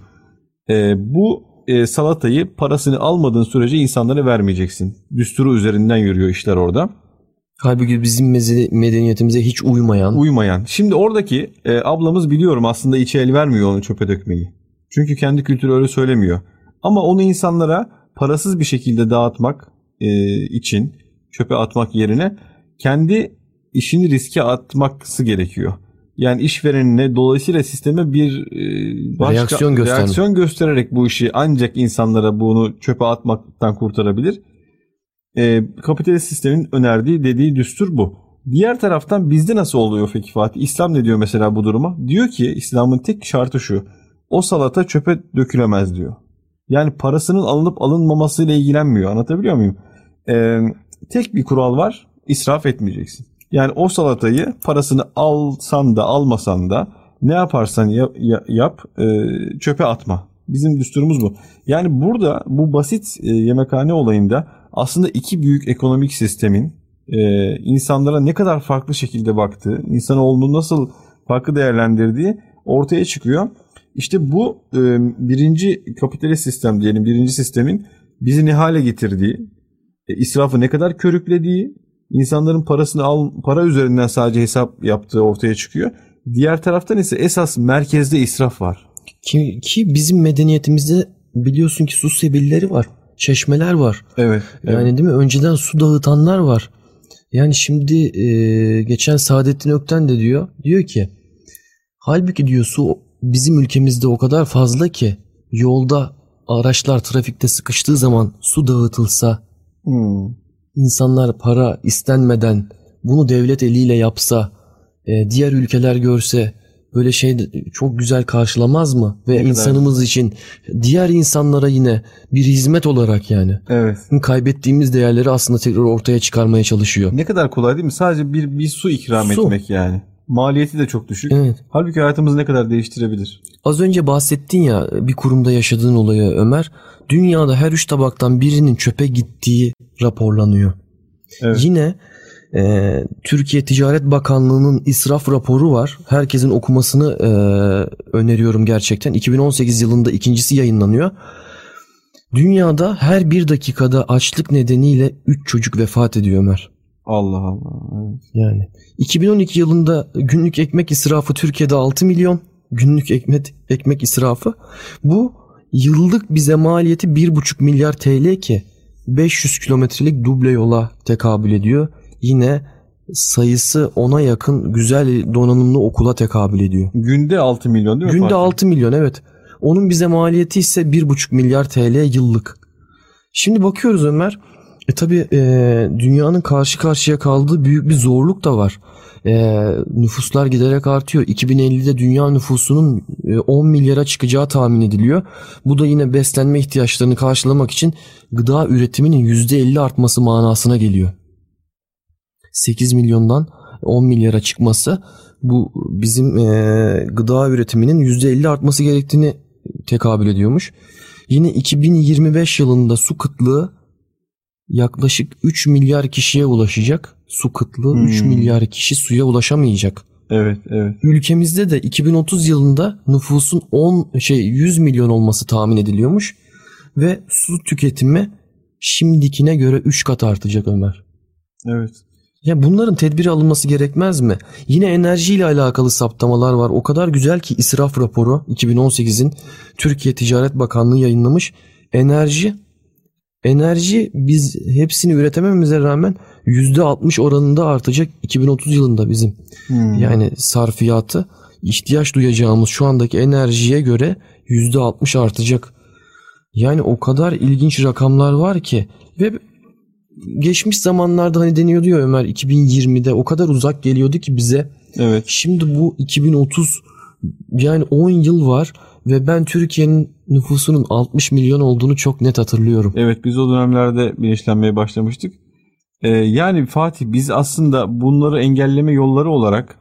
E, bu e, salatayı parasını almadığın sürece insanlara vermeyeceksin. Düsturu üzerinden yürüyor işler orada. Halbuki bizim medeniyetimize hiç uymayan. Uymayan. Şimdi oradaki e, ablamız biliyorum aslında içi el vermiyor onu çöpe dökmeyi. Çünkü kendi kültürü öyle söylemiyor. Ama onu insanlara parasız bir şekilde dağıtmak e, için çöpe atmak yerine kendi işini riske atması gerekiyor. Yani işverenine dolayısıyla sisteme bir e, başka Reaksiyon göstermek. reaksiyon göstererek bu işi ancak insanlara bunu çöpe atmaktan kurtarabilir. E, kapitalist sistemin önerdiği dediği düstur bu. Diğer taraftan bizde nasıl oluyor peki Fatih? İslam ne diyor mesela bu duruma? Diyor ki İslam'ın tek şartı şu. O salata çöpe dökülemez diyor. Yani parasının alınıp alınmamasıyla ilgilenmiyor. Anlatabiliyor muyum? Ee, tek bir kural var. israf etmeyeceksin. Yani o salatayı parasını alsan da almasan da ne yaparsan ya- ya- yap e, çöpe atma. Bizim düsturumuz bu. Yani burada bu basit e, yemekhane olayında aslında iki büyük ekonomik sistemin e, insanlara ne kadar farklı şekilde baktığı, insanoğlunu nasıl farklı değerlendirdiği ortaya çıkıyor. İşte bu birinci kapitalist sistem diyelim birinci sistemin bizi ne hale getirdiği, israfı ne kadar körüklediği, insanların parasını al para üzerinden sadece hesap yaptığı ortaya çıkıyor. Diğer taraftan ise esas merkezde israf var. Ki, ki bizim medeniyetimizde biliyorsun ki su sebilleri var. Çeşmeler var. Evet. Yani değil mi? Önceden su dağıtanlar var. Yani şimdi e, geçen Saadettin Ökten de diyor. Diyor ki halbuki diyor su bizim ülkemizde o kadar fazla ki yolda araçlar trafikte sıkıştığı zaman su dağıtılsa Hmm. İnsanlar para istenmeden bunu devlet eliyle yapsa e, diğer ülkeler görse böyle şey çok güzel karşılamaz mı? Ve Ne kadar- insanımız için diğer insanlara yine bir hizmet olarak yani Evet. kaybettiğimiz değerleri aslında tekrar ortaya çıkarmaya çalışıyor. Ne kadar kolay değil mi? Sadece bir bir su ikram Su. etmek yani. Maliyeti de çok düşük. Evet. Halbuki hayatımızı ne kadar değiştirebilir? Az önce bahsettin ya bir kurumda yaşadığın olayı Ömer. Dünyada her üç tabaktan birinin çöpe gittiği raporlanıyor. Evet. Yine e, Türkiye Ticaret Bakanlığı'nın israf raporu var. Herkesin okumasını e, öneriyorum gerçekten. 2018 yılında ikincisi yayınlanıyor. Dünyada her bir dakikada açlık nedeniyle 3 çocuk vefat ediyor Ömer. Allah Allah. Evet. Yani 2012 yılında günlük ekmek israfı Türkiye'de 6 milyon günlük ekmek ekmek israfı. Bu yıllık bize maliyeti 1,5 milyar TL ki 500 kilometrelik duble yola tekabül ediyor. Yine sayısı ona yakın güzel donanımlı okula tekabül ediyor. Günde 6 milyon değil mi? Günde Fatih? 6 milyon evet. Onun bize maliyeti ise 1,5 milyar TL yıllık. Şimdi bakıyoruz Ömer. E tabi dünyanın karşı karşıya kaldığı büyük bir zorluk da var. E, nüfuslar giderek artıyor. 2050'de dünya nüfusunun e, 10 milyara çıkacağı tahmin ediliyor. Bu da yine beslenme ihtiyaçlarını karşılamak için gıda üretiminin %50 artması manasına geliyor. 8 milyondan 10 milyara çıkması bu bizim e, gıda üretiminin %50 artması gerektiğini tekabül ediyormuş. Yine 2025 yılında su kıtlığı yaklaşık 3 milyar kişiye ulaşacak. Su kıtlığı Hmm. 3 milyar kişi suya ulaşamayacak. Evet evet. Ülkemizde de 2030 yılında nüfusun 10 şey 100 milyon olması tahmin ediliyormuş ve su tüketimi şimdikine göre 3 kat artacak Ömer. Evet. Ya bunların tedbiri alınması gerekmez mi? Yine enerjiyle alakalı saptamalar var. O kadar güzel ki israf raporu 2018'in Türkiye Ticaret Bakanlığı yayınlamış. Enerji enerji biz hepsini üretememize rağmen %60 oranında artacak 2030 yılında bizim. Hmm. Yani sarfiyatı ihtiyaç duyacağımız şu andaki enerjiye göre %60 artacak. Yani o kadar ilginç rakamlar var ki ve geçmiş zamanlarda hani deniyordu ya Ömer 2020'de o kadar uzak geliyordu ki bize. Evet. Şimdi bu 2030 yani 10 yıl var ve ben Türkiye'nin nüfusunun 60 milyon olduğunu çok net hatırlıyorum. Evet biz o dönemlerde bilinçlenmeye başlamıştık. Ee, yani Fatih biz aslında bunları engelleme yolları olarak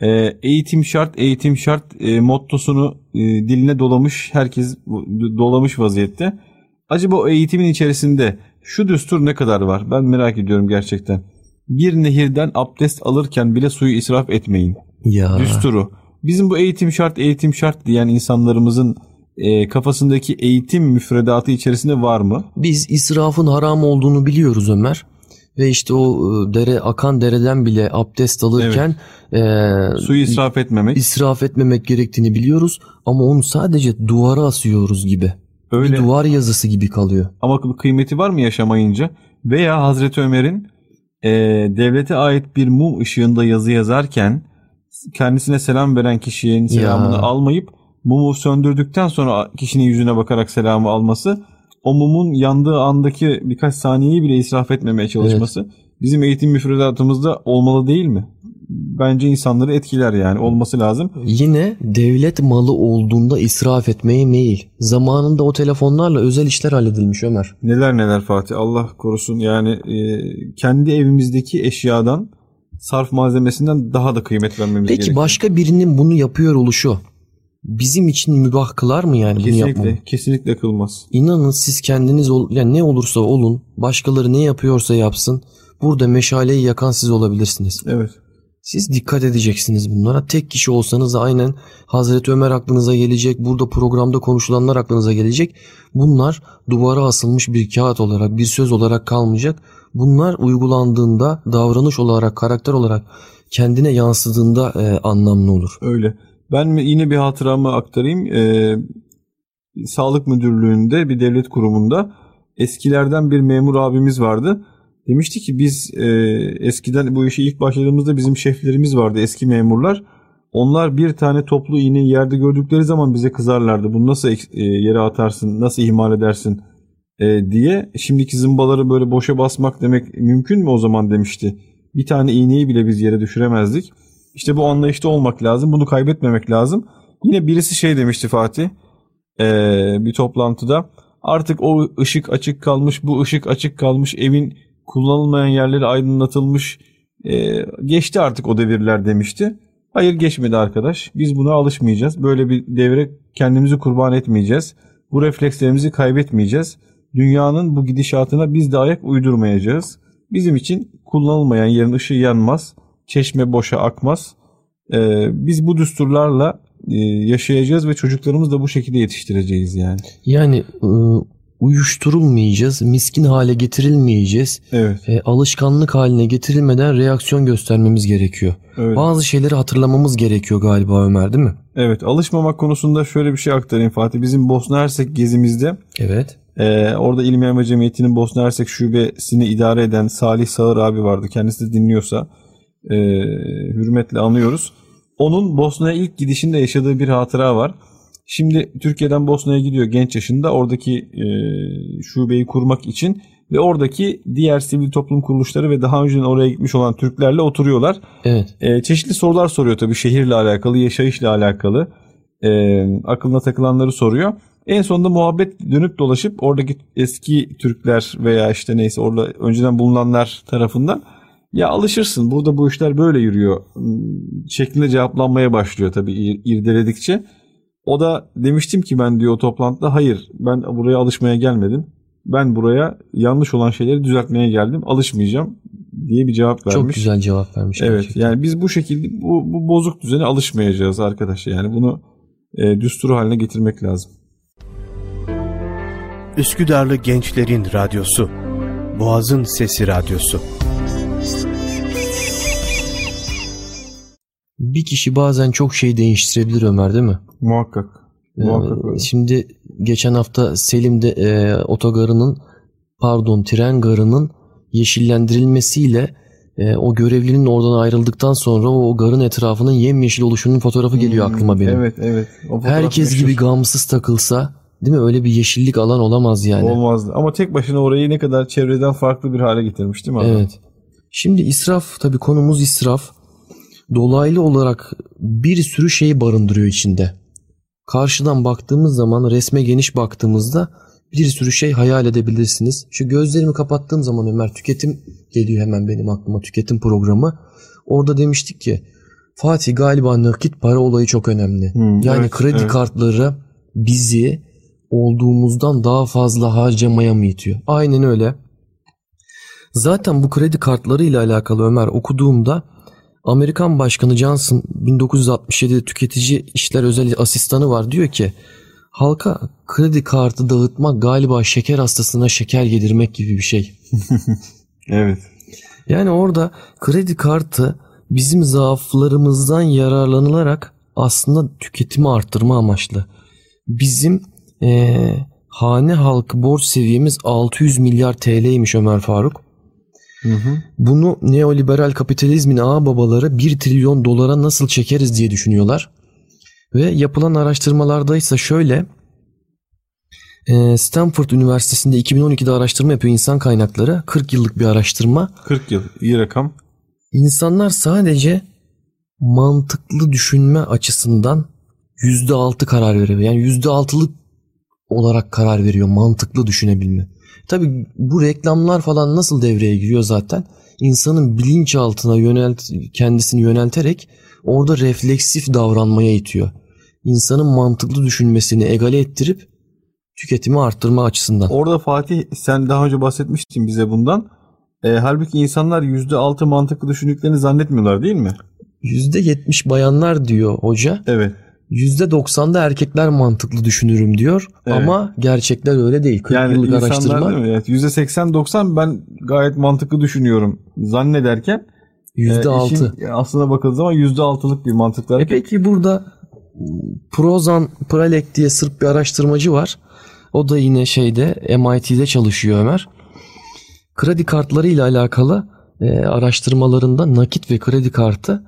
e, eğitim şart eğitim şart e, mottosunu e, diline dolamış herkes dolamış vaziyette. Acaba o eğitimin içerisinde şu düstur ne kadar var? Ben merak ediyorum gerçekten. Bir nehirden abdest alırken bile suyu israf etmeyin. Ya Düsturu. Bizim bu eğitim şart eğitim şart diyen insanlarımızın e, kafasındaki eğitim müfredatı içerisinde var mı? biz israfın haram olduğunu biliyoruz Ömer. Ve işte o e, dere akan dereden bile abdest alırken e, Suyu israf etmemek. israf etmemek gerektiğini biliyoruz ama onu sadece duvara asıyoruz gibi. Öyle. Bir duvar yazısı gibi kalıyor. Ama kıymeti var mı yaşamayınca? Veya Hazreti Ömer'in e, devlete ait bir mum ışığında yazı yazarken kendisine selam veren kişinin selamını Ya. almayıp mumu söndürdükten sonra kişinin yüzüne bakarak selamı alması o mumun yandığı andaki birkaç saniyeyi bile israf etmemeye çalışması bizim eğitim müfredatımızda olmalı değil mi? Bence insanları etkiler yani olması lazım. Yine devlet malı olduğunda israf etmeye meyil. Zamanında o telefonlarla özel işler halledilmiş Ömer. Neler neler Fatih Allah korusun yani e, kendi evimizdeki eşyadan sarf malzemesinden daha da kıymet vermemiz Peki gerekiyor. başka birinin bunu yapıyor oluşu bizim için mübah kılar mı yani bunu kesinlikle yapmamı? kesinlikle kılmaz. İnanın siz kendiniz ol, yani ne olursa olun, başkaları ne yapıyorsa yapsın. Burada meşaleyi yakan siz olabilirsiniz. Evet. Siz dikkat edeceksiniz bunlara. Tek kişi olsanız da aynen Hazreti Ömer aklınıza gelecek. Burada programda konuşulanlar aklınıza gelecek. Bunlar duvara asılmış bir kağıt olarak, bir söz olarak kalmayacak. Bunlar uygulandığında davranış olarak, karakter olarak kendine yansıdığında e, anlamlı olur. Öyle. Ben yine bir hatıramı aktarayım. Ee, Sağlık Müdürlüğü'nde bir devlet kurumunda eskilerden bir memur abimiz vardı. Demişti ki biz e, eskiden bu işe ilk başladığımızda bizim şeflerimiz vardı eski memurlar. Onlar bir tane toplu iğneyi yerde gördükleri zaman bize kızarlardı. Bunu nasıl e, yere atarsın, nasıl ihmal edersin e, diye. Şimdiki zımbaları böyle boşa basmak demek mümkün mü o zaman demişti. Bir tane iğneyi bile biz yere düşüremezdik. İşte bu anlayışta olmak lazım. Bunu kaybetmemek lazım. Yine birisi şey demişti Fatih. ee, bir toplantıda. Artık o ışık açık kalmış, bu ışık açık kalmış, evin kullanılmayan yerleri aydınlatılmış. ee, geçti artık o devirler demişti. Hayır geçmedi arkadaş. Biz buna alışmayacağız. Böyle bir devre kendimizi kurban etmeyeceğiz. Bu reflekslerimizi kaybetmeyeceğiz. Dünyanın bu gidişatına biz de ayak uydurmayacağız. Bizim için kullanılmayan yerin ışığı yanmaz. Çeşme boşa akmaz. Ee, biz bu düsturlarla e, yaşayacağız ve çocuklarımızı da bu şekilde yetiştireceğiz yani. Yani e, uyuşturulmayacağız, miskin hale getirilmeyeceğiz. Evet. E, alışkanlık haline getirilmeden reaksiyon göstermemiz gerekiyor. evet. Bazı şeyleri hatırlamamız gerekiyor galiba Ömer değil mi? Evet alışmamak konusunda şöyle bir şey aktarayım Fatih. Bizim Bosna Hersek gezimizde Evet. E, orada İlim Yayma Cemiyeti'nin Bosna Hersek şubesini idare eden Salih Sağır abi vardı. Kendisi de dinliyorsa e, hürmetle anıyoruz. Onun Bosna'ya ilk gidişinde yaşadığı bir hatıra var. Şimdi Türkiye'den Bosna'ya gidiyor genç yaşında oradaki e, şubeyi kurmak için ve oradaki diğer sivil toplum kuruluşları ve daha önceden oraya gitmiş olan Türklerle oturuyorlar. Evet. E, çeşitli sorular soruyor tabii şehirle alakalı, yaşayışla alakalı. E, aklına takılanları soruyor. En sonunda muhabbet dönüp dolaşıp oradaki eski Türkler veya işte neyse orada önceden bulunanlar tarafından ya alışırsın burada bu işler böyle yürüyor şeklinde cevaplanmaya başlıyor tabii ir- irdeledikçe. O da demiştim ki ben diyor o toplantıda hayır ben buraya alışmaya gelmedim. Ben buraya yanlış olan şeyleri düzeltmeye geldim. Alışmayacağım diye bir cevap vermiş. Çok güzel cevap vermiş. Evet gerçekten. yani biz bu şekilde bu, bu bozuk düzene alışmayacağız arkadaş. Yani bunu e, düstur haline getirmek lazım. Üsküdarlı Gençlerin Radyosu Boğazın Sesi Radyosu Bir kişi bazen çok şey değiştirebilir Ömer değil mi? Muhakkak. Ee, Muhakkak öyle. Şimdi geçen hafta Selim'de e, otogarının pardon tren garının yeşillendirilmesiyle e, o görevlinin oradan ayrıldıktan sonra o, garın etrafının yemyeşil oluşunun fotoğrafı geliyor Hmm, aklıma benim. Evet evet. Herkes meşhur. gibi gamsız takılsa değil mi? Öyle bir yeşillik alan olamaz yani. olmazdı. Ama tek başına orayı ne kadar çevreden farklı bir hale getirmiş değil mi? adam? Evet. Şimdi israf tabii konumuz israf. Dolaylı olarak bir sürü şey barındırıyor içinde. Karşıdan baktığımız zaman resme geniş baktığımızda bir sürü şey hayal edebilirsiniz. Şu gözlerimi kapattığım zaman Ömer tüketim geliyor hemen benim aklıma tüketim programı. Orada demiştik ki Fatih galiba nakit para olayı çok önemli. Hmm, yani evet, kredi evet. kartları bizi olduğumuzdan daha fazla harcamaya mı itiyor? Aynen öyle. Zaten bu kredi kartları ile alakalı Ömer okuduğumda Amerikan Başkanı Johnson 1967'de tüketici işler özel asistanı var diyor ki halka kredi kartı dağıtmak galiba şeker hastasına şeker yedirmek gibi bir şey. Evet. Yani orada kredi kartı bizim zaaflarımızdan yararlanılarak aslında tüketimi arttırma amaçlı. Bizim eee, hane halkı borç seviyemiz 600 milyar TL'ymiş Ömer Faruk. Hı hı. Bunu neoliberal kapitalizmin ağ babaları 1 trilyon dolara nasıl çekeriz diye düşünüyorlar. Ve yapılan araştırmalarda ise şöyle e, Stanford Üniversitesi'nde 2012'de araştırma yapıyor insan kaynakları. 40 yıllık bir araştırma. 40 yıl. iyi rakam. İnsanlar sadece mantıklı düşünme açısından %6 karar veriyor. Yani %6'lık olarak karar veriyor mantıklı düşünebilme. Tabi bu reklamlar falan nasıl devreye giriyor zaten? İnsanın bilinçaltına yönelt kendisini yönelterek orada refleksif davranmaya itiyor. İnsanın mantıklı düşünmesini egale ettirip tüketimi arttırma açısından. Orada Fatih sen daha önce bahsetmiştin bize bundan. E, halbuki insanlar %6 mantıklı düşündüklerini zannetmiyorlar değil mi? %70 bayanlar diyor hoca. Evet. %90'da erkekler mantıklı düşünürüm diyor. Evet. Ama gerçekler öyle değil. 40 Yani yıllık araştırma değil mi? Evet, %80-90 ben gayet mantıklı düşünüyorum zannederken e, %6. işin aslına bakıldığı zaman %6'lık bir mantıklar. E peki burada Prozan Pralek diye Sırp bir araştırmacı var. O da yine şeyde MIT'de çalışıyor Ömer. Kredi kartları ile alakalı e, araştırmalarında nakit ve kredi kartı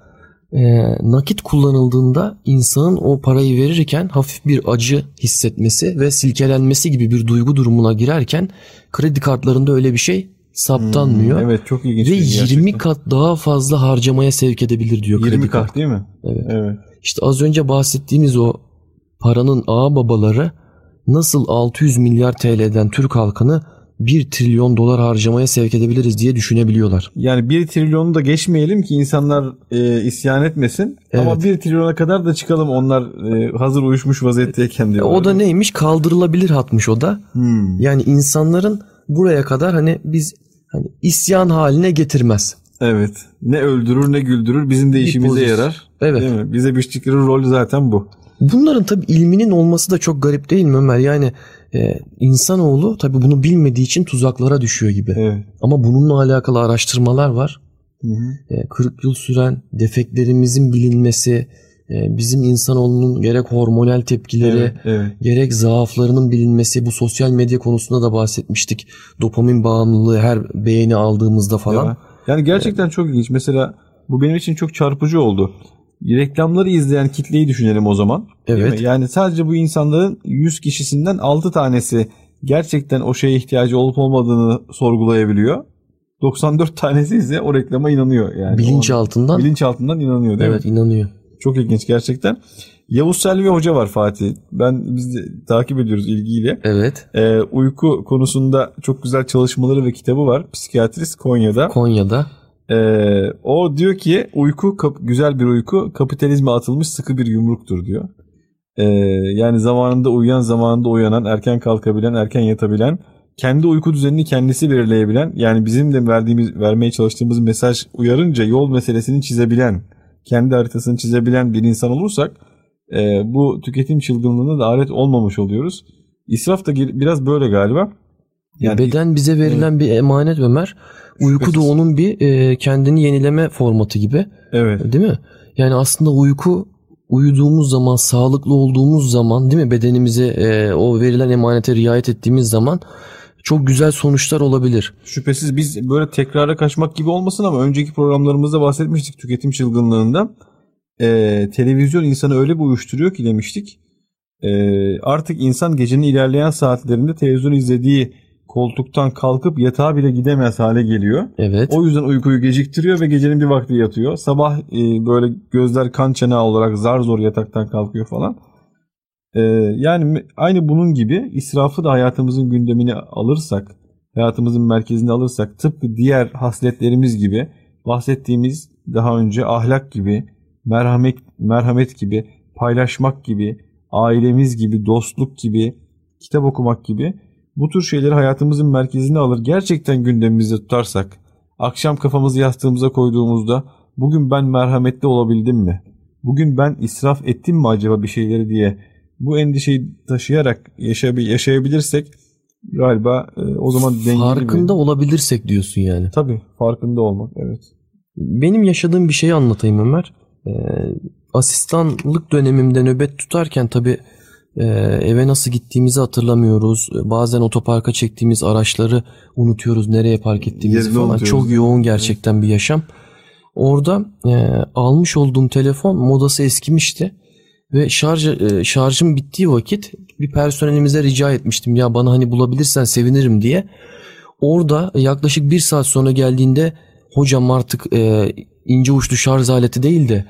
e, nakit kullanıldığında insanın o parayı verirken hafif bir acı hissetmesi ve silkelenmesi gibi bir duygu durumuna girerken kredi kartlarında öyle bir şey saptanmıyor. Hmm, Evet çok ilginç. Ve bir şey 20 gerçekten. kat daha fazla harcamaya sevk edebilir diyor 20 kredi kat kartı. değil mi? Evet. Evet. İşte az önce bahsettiğimiz o paranın ağ babaları nasıl 600 milyar TL'den Türk halkını 1 trilyon dolar harcamaya sevk edebiliriz diye düşünebiliyorlar. Yani 1 trilyonu da geçmeyelim ki insanlar e, isyan etmesin. Ama Evet. 1 trilyona kadar da çıkalım onlar e, hazır uyuşmuş vaziyetteyken E, diyor. o da neymiş? Kaldırılabilir hatmış o da. Hmm. Yani insanların buraya kadar hani biz hani isyan haline getirmez. Evet. Ne öldürür ne güldürür bizim de işimize yarar. Evet. Değil mi? Bize biçtikleri rol zaten bu. Bunların tabii ilminin olması da çok garip değil mi Ömer? Yani e, insanoğlu tabii bunu bilmediği için tuzaklara düşüyor gibi. Evet. Ama bununla alakalı araştırmalar var. Hı hı. E, 40 yıl süren defeklerimizin bilinmesi, e, bizim insanoğlunun gerek hormonal tepkileri, Evet, evet. gerek zaaflarının bilinmesi, bu sosyal medya konusunda da bahsetmiştik. Dopamin bağımlılığı her beğeni aldığımızda falan. Ya. Yani gerçekten çok ilginç. Mesela bu benim için çok çarpıcı oldu. Reklamları izleyen kitleyi düşünelim o zaman. Evet. Yani sadece bu insanların 100 kişisinden 6 tanesi gerçekten o şeye ihtiyacı olup olmadığını sorgulayabiliyor. 94 tanesi ise o reklama inanıyor yani. Bilinç altından bilinç altından inanıyor değil evet mi? inanıyor. Çok ilginç gerçekten. Yavuz Selvi Hoca var Fatih. Ben biz de takip ediyoruz ilgiyle. Evet. Ee, uyku konusunda çok güzel çalışmaları ve kitabı var. Psikiyatrist Konya'da. Konya'da Ee, o diyor ki uyku güzel bir uyku kapitalizme atılmış sıkı bir yumruktur diyor. Ee, yani zamanında uyuyan zamanında uyanan erken kalkabilen erken yatabilen kendi uyku düzenini kendisi belirleyebilen yani bizim de verdiğimiz vermeye çalıştığımız mesaj uyarınca yol meselesini çizebilen kendi haritasını çizebilen bir insan olursak e, bu tüketim çılgınlığına da alet olmamış oluyoruz. İsraf da biraz böyle galiba. Yani beden bize verilen bir emanet Ömer. Uyku da onun bir e, kendini yenileme formatı gibi. evet. Değil mi? Yani aslında uyku uyuduğumuz zaman, sağlıklı olduğumuz zaman değil mi? Bedenimize e, o verilen emanete riayet ettiğimiz zaman çok güzel sonuçlar olabilir. Şüphesiz biz böyle tekrara kaçmak gibi olmasın ama önceki programlarımızda bahsetmiştik tüketim çılgınlığında. Ee, televizyon insanı öyle bir uyuşturuyor ki demiştik. Ee, artık insan gecenin ilerleyen saatlerinde televizyon izlediği koltuktan kalkıp yatağa bile gidemez hale geliyor. Evet. O yüzden uykuyu geciktiriyor ve gecenin bir vakti yatıyor. Sabah e, böyle gözler kan çanağı olarak zar zor yataktan kalkıyor falan. Ee, yani aynı bunun gibi israfı da hayatımızın gündemine alırsak, hayatımızın merkezine alırsak tıpkı diğer hasletlerimiz gibi bahsettiğimiz daha önce ahlak gibi, merhamet merhamet gibi, paylaşmak gibi, ailemiz gibi, dostluk gibi, kitap okumak gibi bu tür şeyleri hayatımızın merkezine alır. Gerçekten gündemimizde tutarsak, akşam kafamızı yastığımıza koyduğumuzda bugün ben merhametli olabildim mi? Bugün ben israf ettim mi acaba bir şeyleri diye bu endişeyi taşıyarak yaşayabil- yaşayabilirsek galiba e, o zaman dengeli Farkında bir... olabilirsek diyorsun yani. Tabii farkında olmak evet. Benim yaşadığım bir şeyi anlatayım Ömer. Ee, asistanlık dönemimde nöbet tutarken tabii e, eve nasıl gittiğimizi hatırlamıyoruz. Bazen otoparka çektiğimiz araçları unutuyoruz. Nereye park ettiğimizi Yerini falan. unutuyoruz. Çok yoğun gerçekten bir yaşam. Orada e, almış olduğum telefon modası eskimişti. Ve şarj e, şarjım bittiği vakit bir personelimize rica etmiştim. Ya bana hani bulabilirsen sevinirim diye. Orada yaklaşık bir saat sonra geldiğinde hocam artık e, ince uçlu şarj aleti değil de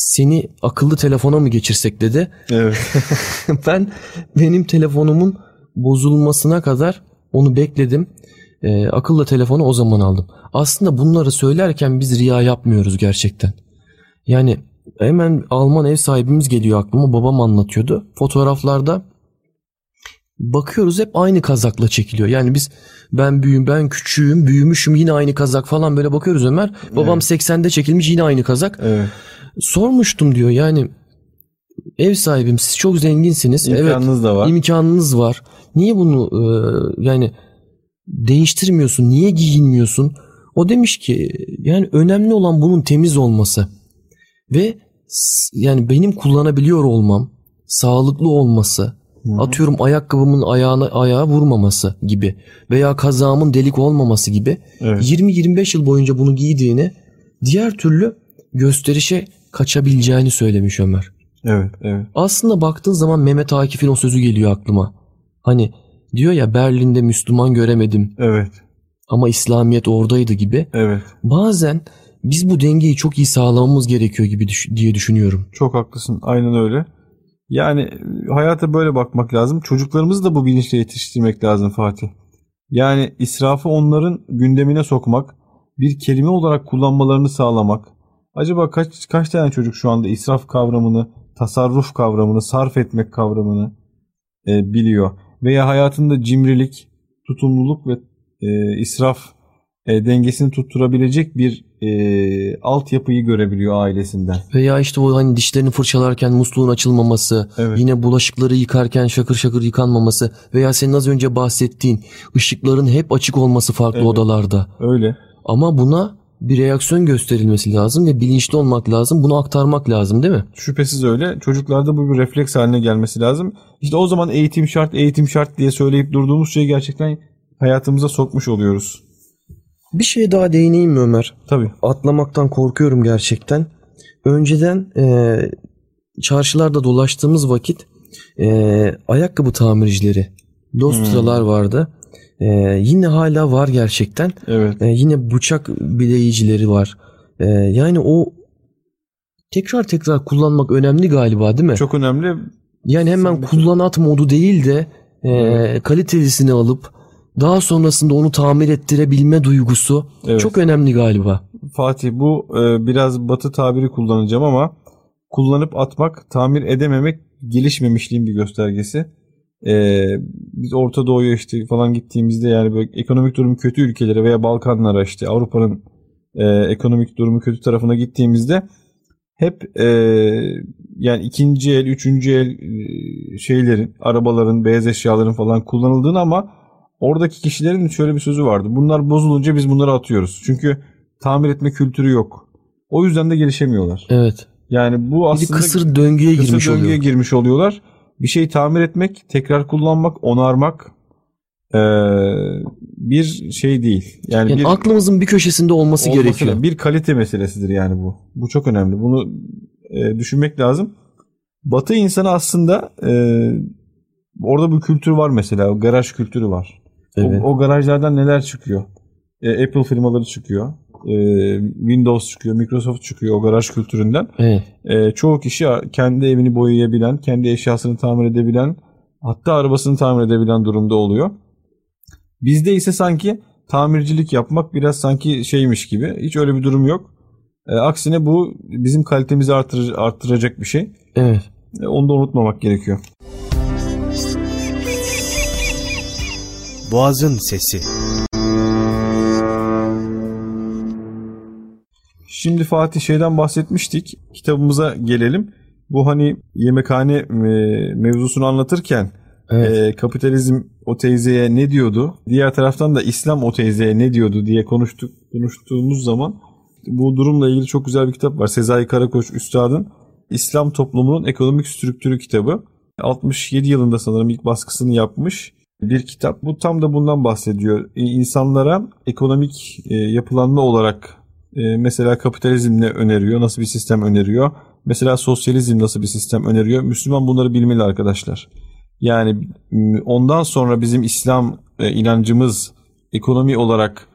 seni akıllı telefona mı geçirsek dedi. Evet. ben benim telefonumun bozulmasına kadar onu bekledim. E, akıllı telefonu o zaman aldım. Aslında bunları söylerken biz riya yapmıyoruz gerçekten. Yani hemen Alman ev sahibimiz geliyor aklıma. Babam anlatıyordu. Fotoğraflarda bakıyoruz hep aynı kazakla çekiliyor. Yani biz ben büyüğüm, ben küçüğüm, büyümüşüm yine aynı kazak falan böyle bakıyoruz Ömer. Babam 80'de çekilmiş yine aynı kazak. evet. Sormuştum diyor yani ev sahibim siz çok zenginsiniz. İmkanınız da var. Evet imkanınız var. Niye bunu e, yani değiştirmiyorsun? Niye giyinmiyorsun? O demiş ki yani önemli olan bunun temiz olması. Ve yani benim kullanabiliyor olmam, sağlıklı olması, atıyorum ayakkabımın ayağına ayağa vurmaması gibi veya kazağımın delik olmaması gibi Evet. 20-25 yıl boyunca bunu giydiğini diğer türlü gösterişe kaçabileceğini söylemiş Ömer. Evet, evet. Aslında baktığın zaman Mehmet Akif'in o sözü geliyor aklıma. Hani diyor ya Berlin'de Müslüman göremedim Evet. ama İslamiyet oradaydı gibi. Evet. Bazen biz bu dengeyi çok iyi sağlamamız gerekiyor gibi düş- diye düşünüyorum. Çok haklısın. Aynen öyle. Yani e, hayata böyle bakmak lazım. Çocuklarımızı da bu bilinçle yetiştirmek lazım Fatih. Yani israfı onların gündemine sokmak, bir kelime olarak kullanmalarını sağlamak. Acaba kaç kaç tane çocuk şu anda israf kavramını, tasarruf kavramını, sarf etmek kavramını e, biliyor? Veya hayatında cimrilik, tutumluluk ve e, israf e, dengesini tutturabilecek bir e, altyapıyı görebiliyor ailesinden. Veya işte o hani dişlerini fırçalarken musluğun açılmaması, Evet. yine bulaşıkları yıkarken şakır şakır yıkanmaması veya senin az önce bahsettiğin ışıkların hep açık olması farklı Evet. odalarda. Öyle. Ama buna bir reaksiyon gösterilmesi lazım ve bilinçli olmak lazım. Bunu aktarmak lazım değil mi? Şüphesiz öyle. Çocuklarda bu bir refleks haline gelmesi lazım. İşte o zaman eğitim şart, eğitim şart diye söyleyip durduğumuz şeyi gerçekten hayatımıza sokmuş oluyoruz. Bir şey daha değineyim mi Ömer? Tabii. Atlamaktan korkuyorum gerçekten. Önceden e, çarşılarda dolaştığımız vakit e, ayakkabı tamircileri, Lostralar vardı. E, yine hala var gerçekten. Evet. E, yine bıçak bileyicileri var. E, yani o tekrar tekrar kullanmak önemli galiba değil mi? Çok önemli. yani hemen Kesinlikle. kullan at modu değil de e, kalitelisini alıp daha sonrasında onu tamir ettirebilme duygusu Evet. çok önemli galiba. Fatih bu e, biraz batı tabiri kullanacağım ama kullanıp atmak, tamir edememek gelişmemişliğin bir göstergesi. E, biz Orta Doğu'ya işte falan gittiğimizde yani böyle ekonomik durum kötü ülkelere veya Balkanlara işte Avrupa'nın e, ekonomik durumu kötü tarafına gittiğimizde hep e, yani ikinci el, üçüncü el e, şeylerin, arabaların, beyaz eşyaların falan kullanıldığını ama oradaki kişilerin şöyle bir sözü vardı. Bunlar bozulunca biz bunları atıyoruz. Çünkü tamir etme kültürü yok. O yüzden de gelişemiyorlar. Evet. Yani bu Bir aslında kısır döngüye kısır girmiş döngüye oluyor. girmiş oluyorlar. Bir şeyi tamir etmek, tekrar kullanmak, onarmak eee, bir şey değil. Yani, Yani bir aklımızın bir köşesinde olması, olması gerekiyor. lazım. Bir kalite meselesidir yani bu. Bu çok önemli. Bunu e, düşünmek lazım. Batı insanı aslında e, orada bir kültür var mesela. Garaj kültürü var. O- Evet. O, garajlardan neler çıkıyor? E, Apple firmaları çıkıyor. E, Windows çıkıyor. Microsoft çıkıyor o garaj kültüründen. Evet. E, çoğu kişi kendi evini boyayabilen, kendi eşyasını tamir edebilen, hatta arabasını tamir edebilen durumda oluyor. Bizde ise sanki tamircilik yapmak biraz sanki şeymiş gibi. Hiç öyle bir durum yok. E, aksine bu bizim kalitemizi artır, arttıracak bir şey. Evet. E, onu da unutmamak gerekiyor. Boğazın Sesi Şimdi Fatih şeyden bahsetmiştik. Kitabımıza gelelim. Bu hani yemekhane e, mevzusunu anlatırken Evet. e, kapitalizm o teyzeye ne diyordu? Diğer taraftan da İslam o teyzeye ne diyordu diye konuştuk konuştuğumuz zaman bu durumla ilgili çok güzel bir kitap var. Sezai Karakoç Üstad'ın İslam Toplumunun Ekonomik Strüktürü kitabı. 67 yılında sanırım ilk baskısını yapmış bir kitap. Bu tam da bundan bahsediyor. E, İnsanlara ekonomik e, yapılanma olarak e, mesela kapitalizm ne öneriyor, nasıl bir sistem öneriyor? Mesela sosyalizm nasıl bir sistem öneriyor? Müslüman bunları bilmeli arkadaşlar. Yani ondan sonra bizim İslam inancımız ekonomi olarak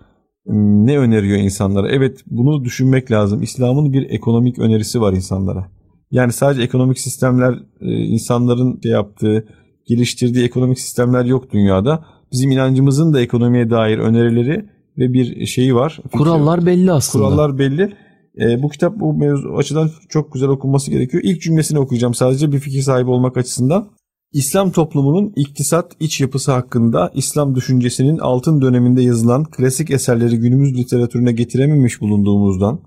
ne öneriyor insanlara? Evet bunu düşünmek lazım. İslam'ın bir ekonomik önerisi var insanlara. Yani sadece ekonomik sistemler insanların şey yaptığı, geliştirdiği ekonomik sistemler yok dünyada. Bizim inancımızın da ekonomiye dair önerileri ve bir şeyi var. Kurallar belli aslında. Kurallar belli. E, bu kitap bu mevzu açıdan çok güzel okunması gerekiyor. İlk cümlesini okuyacağım sadece bir fikir sahibi olmak açısından. İslam toplumunun iktisat iç yapısı hakkında İslam düşüncesinin altın döneminde yazılan klasik eserleri günümüz literatürüne getirememiş bulunduğumuzdan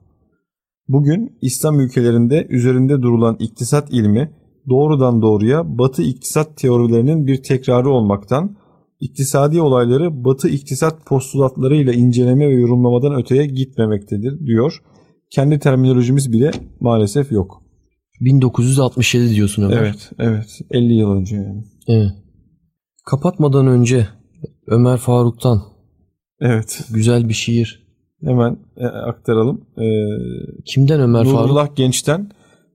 bugün İslam ülkelerinde üzerinde durulan iktisat ilmi doğrudan doğruya Batı iktisat teorilerinin bir tekrarı olmaktan, iktisadi olayları Batı iktisat postulatlarıyla inceleme ve yorumlamadan öteye gitmemektedir diyor. Kendi terminolojimiz bile maalesef yok. 1967 diyorsun Ömer. Evet, evet. 50 yıl önce yani. Evet. Kapatmadan önce Ömer Faruk'tan Evet. güzel bir şiir. Hemen e, aktaralım. E, Kimden Ömer Faruk? Nurullah Genç'ten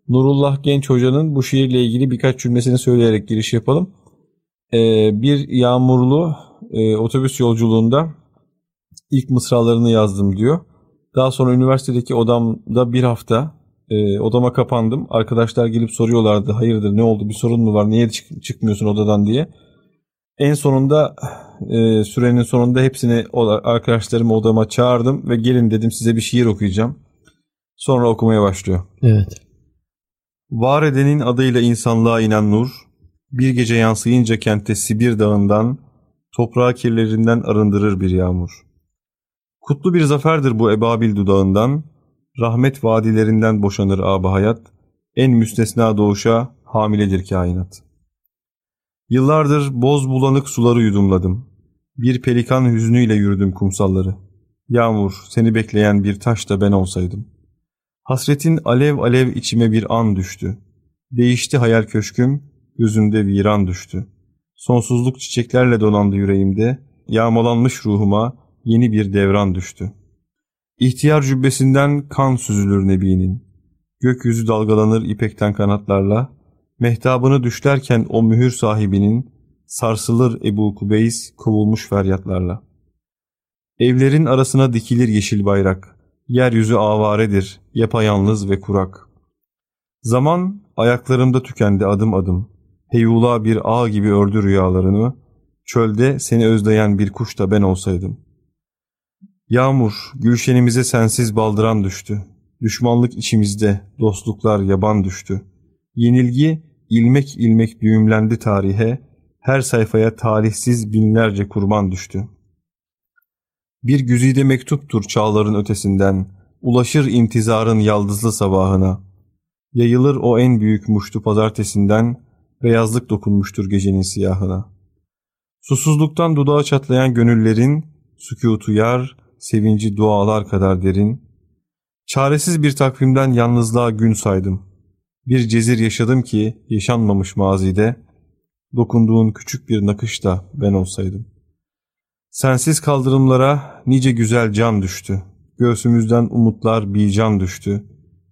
Nurullah Genç Hoca'nın bu şiirle ilgili birkaç cümlesini söyleyerek giriş yapalım. E, bir yağmurlu e, otobüs yolculuğunda ilk mısralarını yazdım diyor. Daha sonra üniversitedeki odamda bir hafta e, odama kapandım. Arkadaşlar gelip soruyorlardı hayırdır ne oldu bir sorun mu var niye çık- çıkmıyorsun odadan diye. En sonunda e, sürenin sonunda hepsini arkadaşlarımı odama çağırdım ve gelin dedim size bir şiir okuyacağım. Sonra okumaya başlıyor. Evet. Var edenin adıyla insanlığa inen nur, bir gece yansıyınca kente Sibir dağından, toprağı kirlerinden arındırır bir yağmur. Kutlu bir zaferdir bu ebabil dudağından, rahmet vadilerinden boşanır aba hayat, en müstesna doğuşa hamiledir kainat. Yıllardır boz bulanık suları yudumladım. Bir pelikan hüznüyle yürüdüm kumsalları. Yağmur, seni bekleyen bir taş da ben olsaydım. Hasretin alev alev içime bir an düştü. Değişti hayal köşküm, gözümde viran düştü. Sonsuzluk çiçeklerle donandı yüreğimde, yağmalanmış ruhuma yeni bir devran düştü. İhtiyar cübbesinden kan süzülür Nebi'nin. Gökyüzü dalgalanır ipekten kanatlarla, mehtabını düşlerken o mühür sahibinin, sarsılır Ebu Kubeys kovulmuş feryatlarla. Evlerin arasına dikilir yeşil bayrak, yeryüzü avaredir, yapayalnız ve kurak. Zaman ayaklarımda tükendi adım adım, heyula bir ağ gibi ördü rüyalarını, çölde seni özleyen bir kuş da ben olsaydım. Yağmur, gülşenimize sensiz baldıran düştü. Düşmanlık içimizde, dostluklar yaban düştü. Yenilgi ilmek ilmek düğümlendi tarihe, her sayfaya talihsiz binlerce kurban düştü. Bir güzide mektuptur çağların ötesinden, ulaşır intizarın yaldızlı sabahına. Yayılır o en büyük muştu pazartesinden, beyazlık dokunmuştur gecenin siyahına. Susuzluktan dudağı çatlayan gönüllerin, sükutu yar, sevinci dualar kadar derin. Çaresiz bir takvimden yalnızlığa gün saydım. Bir cezir yaşadım ki yaşanmamış mazide, dokunduğun küçük bir nakış da ben olsaydım. Sensiz kaldırımlara nice güzel can düştü. Göğsümüzden umutlar bir can düştü.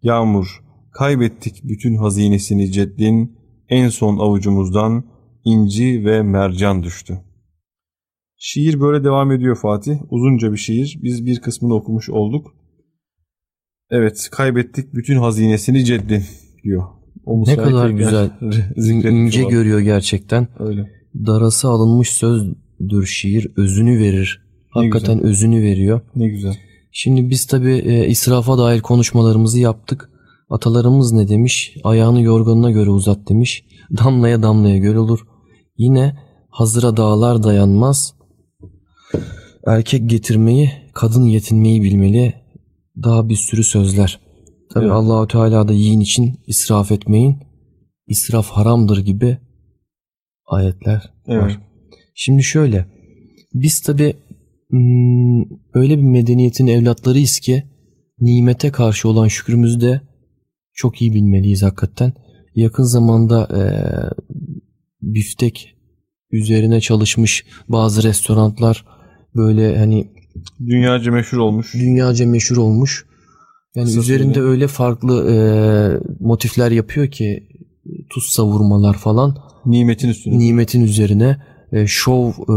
Yağmur, kaybettik bütün hazinesini ceddin, en son avucumuzdan inci ve mercan düştü. Şiir böyle devam ediyor Fatih. Uzunca bir şiir. Biz bir kısmını okumuş olduk. Evet, kaybettik bütün hazinesini ceddin diyor. O ne kadar güzel. ince görüyor gerçekten. Öyle. Darası alınmış sözdür şiir. Özünü verir. Hakikaten güzel. özünü veriyor. Ne güzel. Şimdi biz tabi e, israfa dair konuşmalarımızı yaptık. Atalarımız ne demiş? Ayağını yorganına göre uzat demiş. Damlaya damlaya göl olur. Yine hazıra dağlar dayanmaz. Erkek getirmeyi, kadın yetinmeyi bilmeli. Daha bir sürü sözler. Tabi evet. Allahu Teala da yiyin için israf etmeyin. İsraf haramdır gibi ayetler evet. var. Şimdi şöyle. Biz tabi hmm, öyle bir medeniyetin evlatlarıyız ki nimete karşı olan şükrümüzü de çok iyi bilmeliyiz hakikaten. Yakın zamanda e, biftek üzerine çalışmış bazı restoranlar böyle hani dünyaca meşhur olmuş. Dünyaca meşhur olmuş. Yani Kısa üzerinde söyle. öyle farklı e, motifler yapıyor ki tuz savurmalar falan. Nimetin üstüne. Nimetin üzerine e, şov e,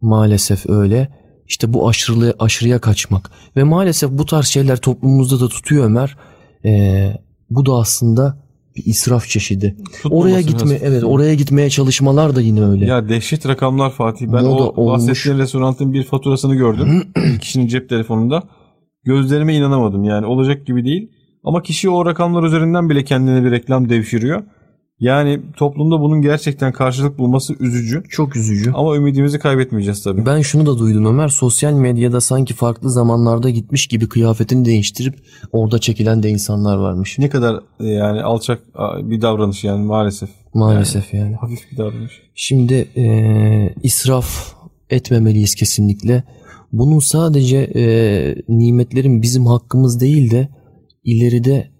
maalesef öyle. İşte bu aşırı aşırıya kaçmak ve maalesef bu tarz şeyler toplumumuzda da tutuyor Ömer. E, bu da aslında bir israf çeşidi. Oraya gitme nasıl? evet oraya gitmeye çalışmalar da yine öyle. Ya dehşet rakamlar Fatih. Ben Moda o bahsettiğin restoranın bir faturasını gördüm. kişinin cep telefonunda. Gözlerime inanamadım yani olacak gibi değil. Ama kişi o rakamlar üzerinden bile kendine bir reklam devşiriyor. Yani toplumda bunun gerçekten karşılık bulması üzücü. Çok üzücü. Ama ümidimizi kaybetmeyeceğiz tabii. Ben şunu da duydum Ömer. Sosyal medyada sanki farklı zamanlarda gitmiş gibi kıyafetini değiştirip orada çekilen de insanlar varmış. Ne kadar e, yani alçak bir davranış yani maalesef. Maalesef yani. yani. Hafif bir davranış. Şimdi e, israf etmemeliyiz kesinlikle. Bunun sadece e, nimetlerin bizim hakkımız değil de ileride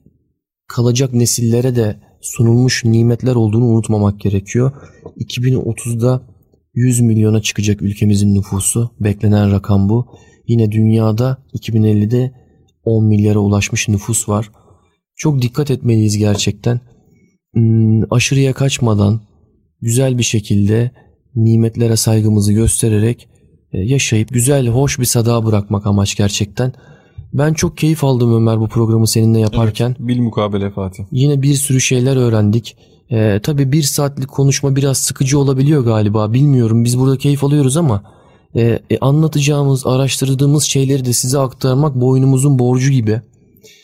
kalacak nesillere de sunulmuş nimetler olduğunu unutmamak gerekiyor. 2030'da 100 milyona çıkacak ülkemizin nüfusu. Beklenen rakam bu. Yine dünyada 2050'de 10 milyara ulaşmış nüfus var. Çok dikkat etmeliyiz gerçekten. Hmm, aşırıya kaçmadan güzel bir şekilde nimetlere saygımızı göstererek e, yaşayıp güzel, hoş bir sada bırakmak amaç gerçekten. Ben çok keyif aldım Ömer bu programı seninle yaparken. Evet, bil mukabele Fatih. Yine bir sürü şeyler öğrendik. Ee, tabii bir saatlik konuşma biraz sıkıcı olabiliyor galiba. Bilmiyorum biz burada keyif alıyoruz ama e, e, anlatacağımız, araştırdığımız şeyleri de size aktarmak boynumuzun borcu gibi.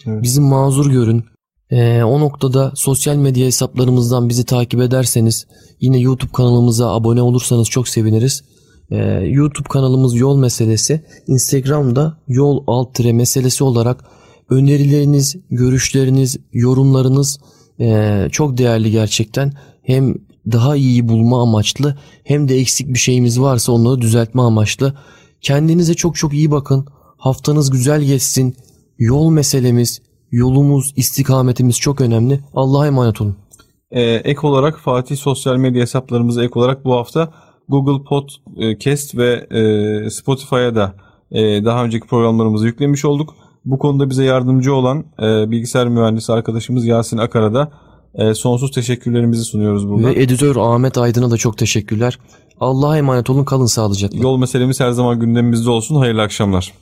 Evet. Bizim mazur görün. E, o noktada sosyal medya hesaplarımızdan bizi takip ederseniz yine YouTube kanalımıza abone olursanız çok seviniriz. Ee, YouTube kanalımız Yol Meselesi. Instagram'da Yol Alt Tire Meselesi olarak önerileriniz, görüşleriniz, yorumlarınız ee, çok değerli gerçekten. Hem daha iyi bulma amaçlı hem de eksik bir şeyimiz varsa onları düzeltme amaçlı. Kendinize çok çok iyi bakın. Haftanız güzel geçsin. Yol meselemiz, yolumuz, istikametimiz çok önemli. Allah'a emanet olun. Ee, ek olarak Fatih sosyal medya hesaplarımıza ek olarak bu hafta Google Podcast ve e, Spotify'a da e, daha önceki programlarımızı yüklemiş olduk. Bu konuda bize yardımcı olan e, bilgisayar mühendisi arkadaşımız Yasin Akar'a da e, sonsuz teşekkürlerimizi sunuyoruz burada. Ve editör Ahmet Aydın'a da çok teşekkürler. Allah'a emanet olun kalın sağlıcakla. Yol meselemiz her zaman gündemimizde olsun. Hayırlı akşamlar.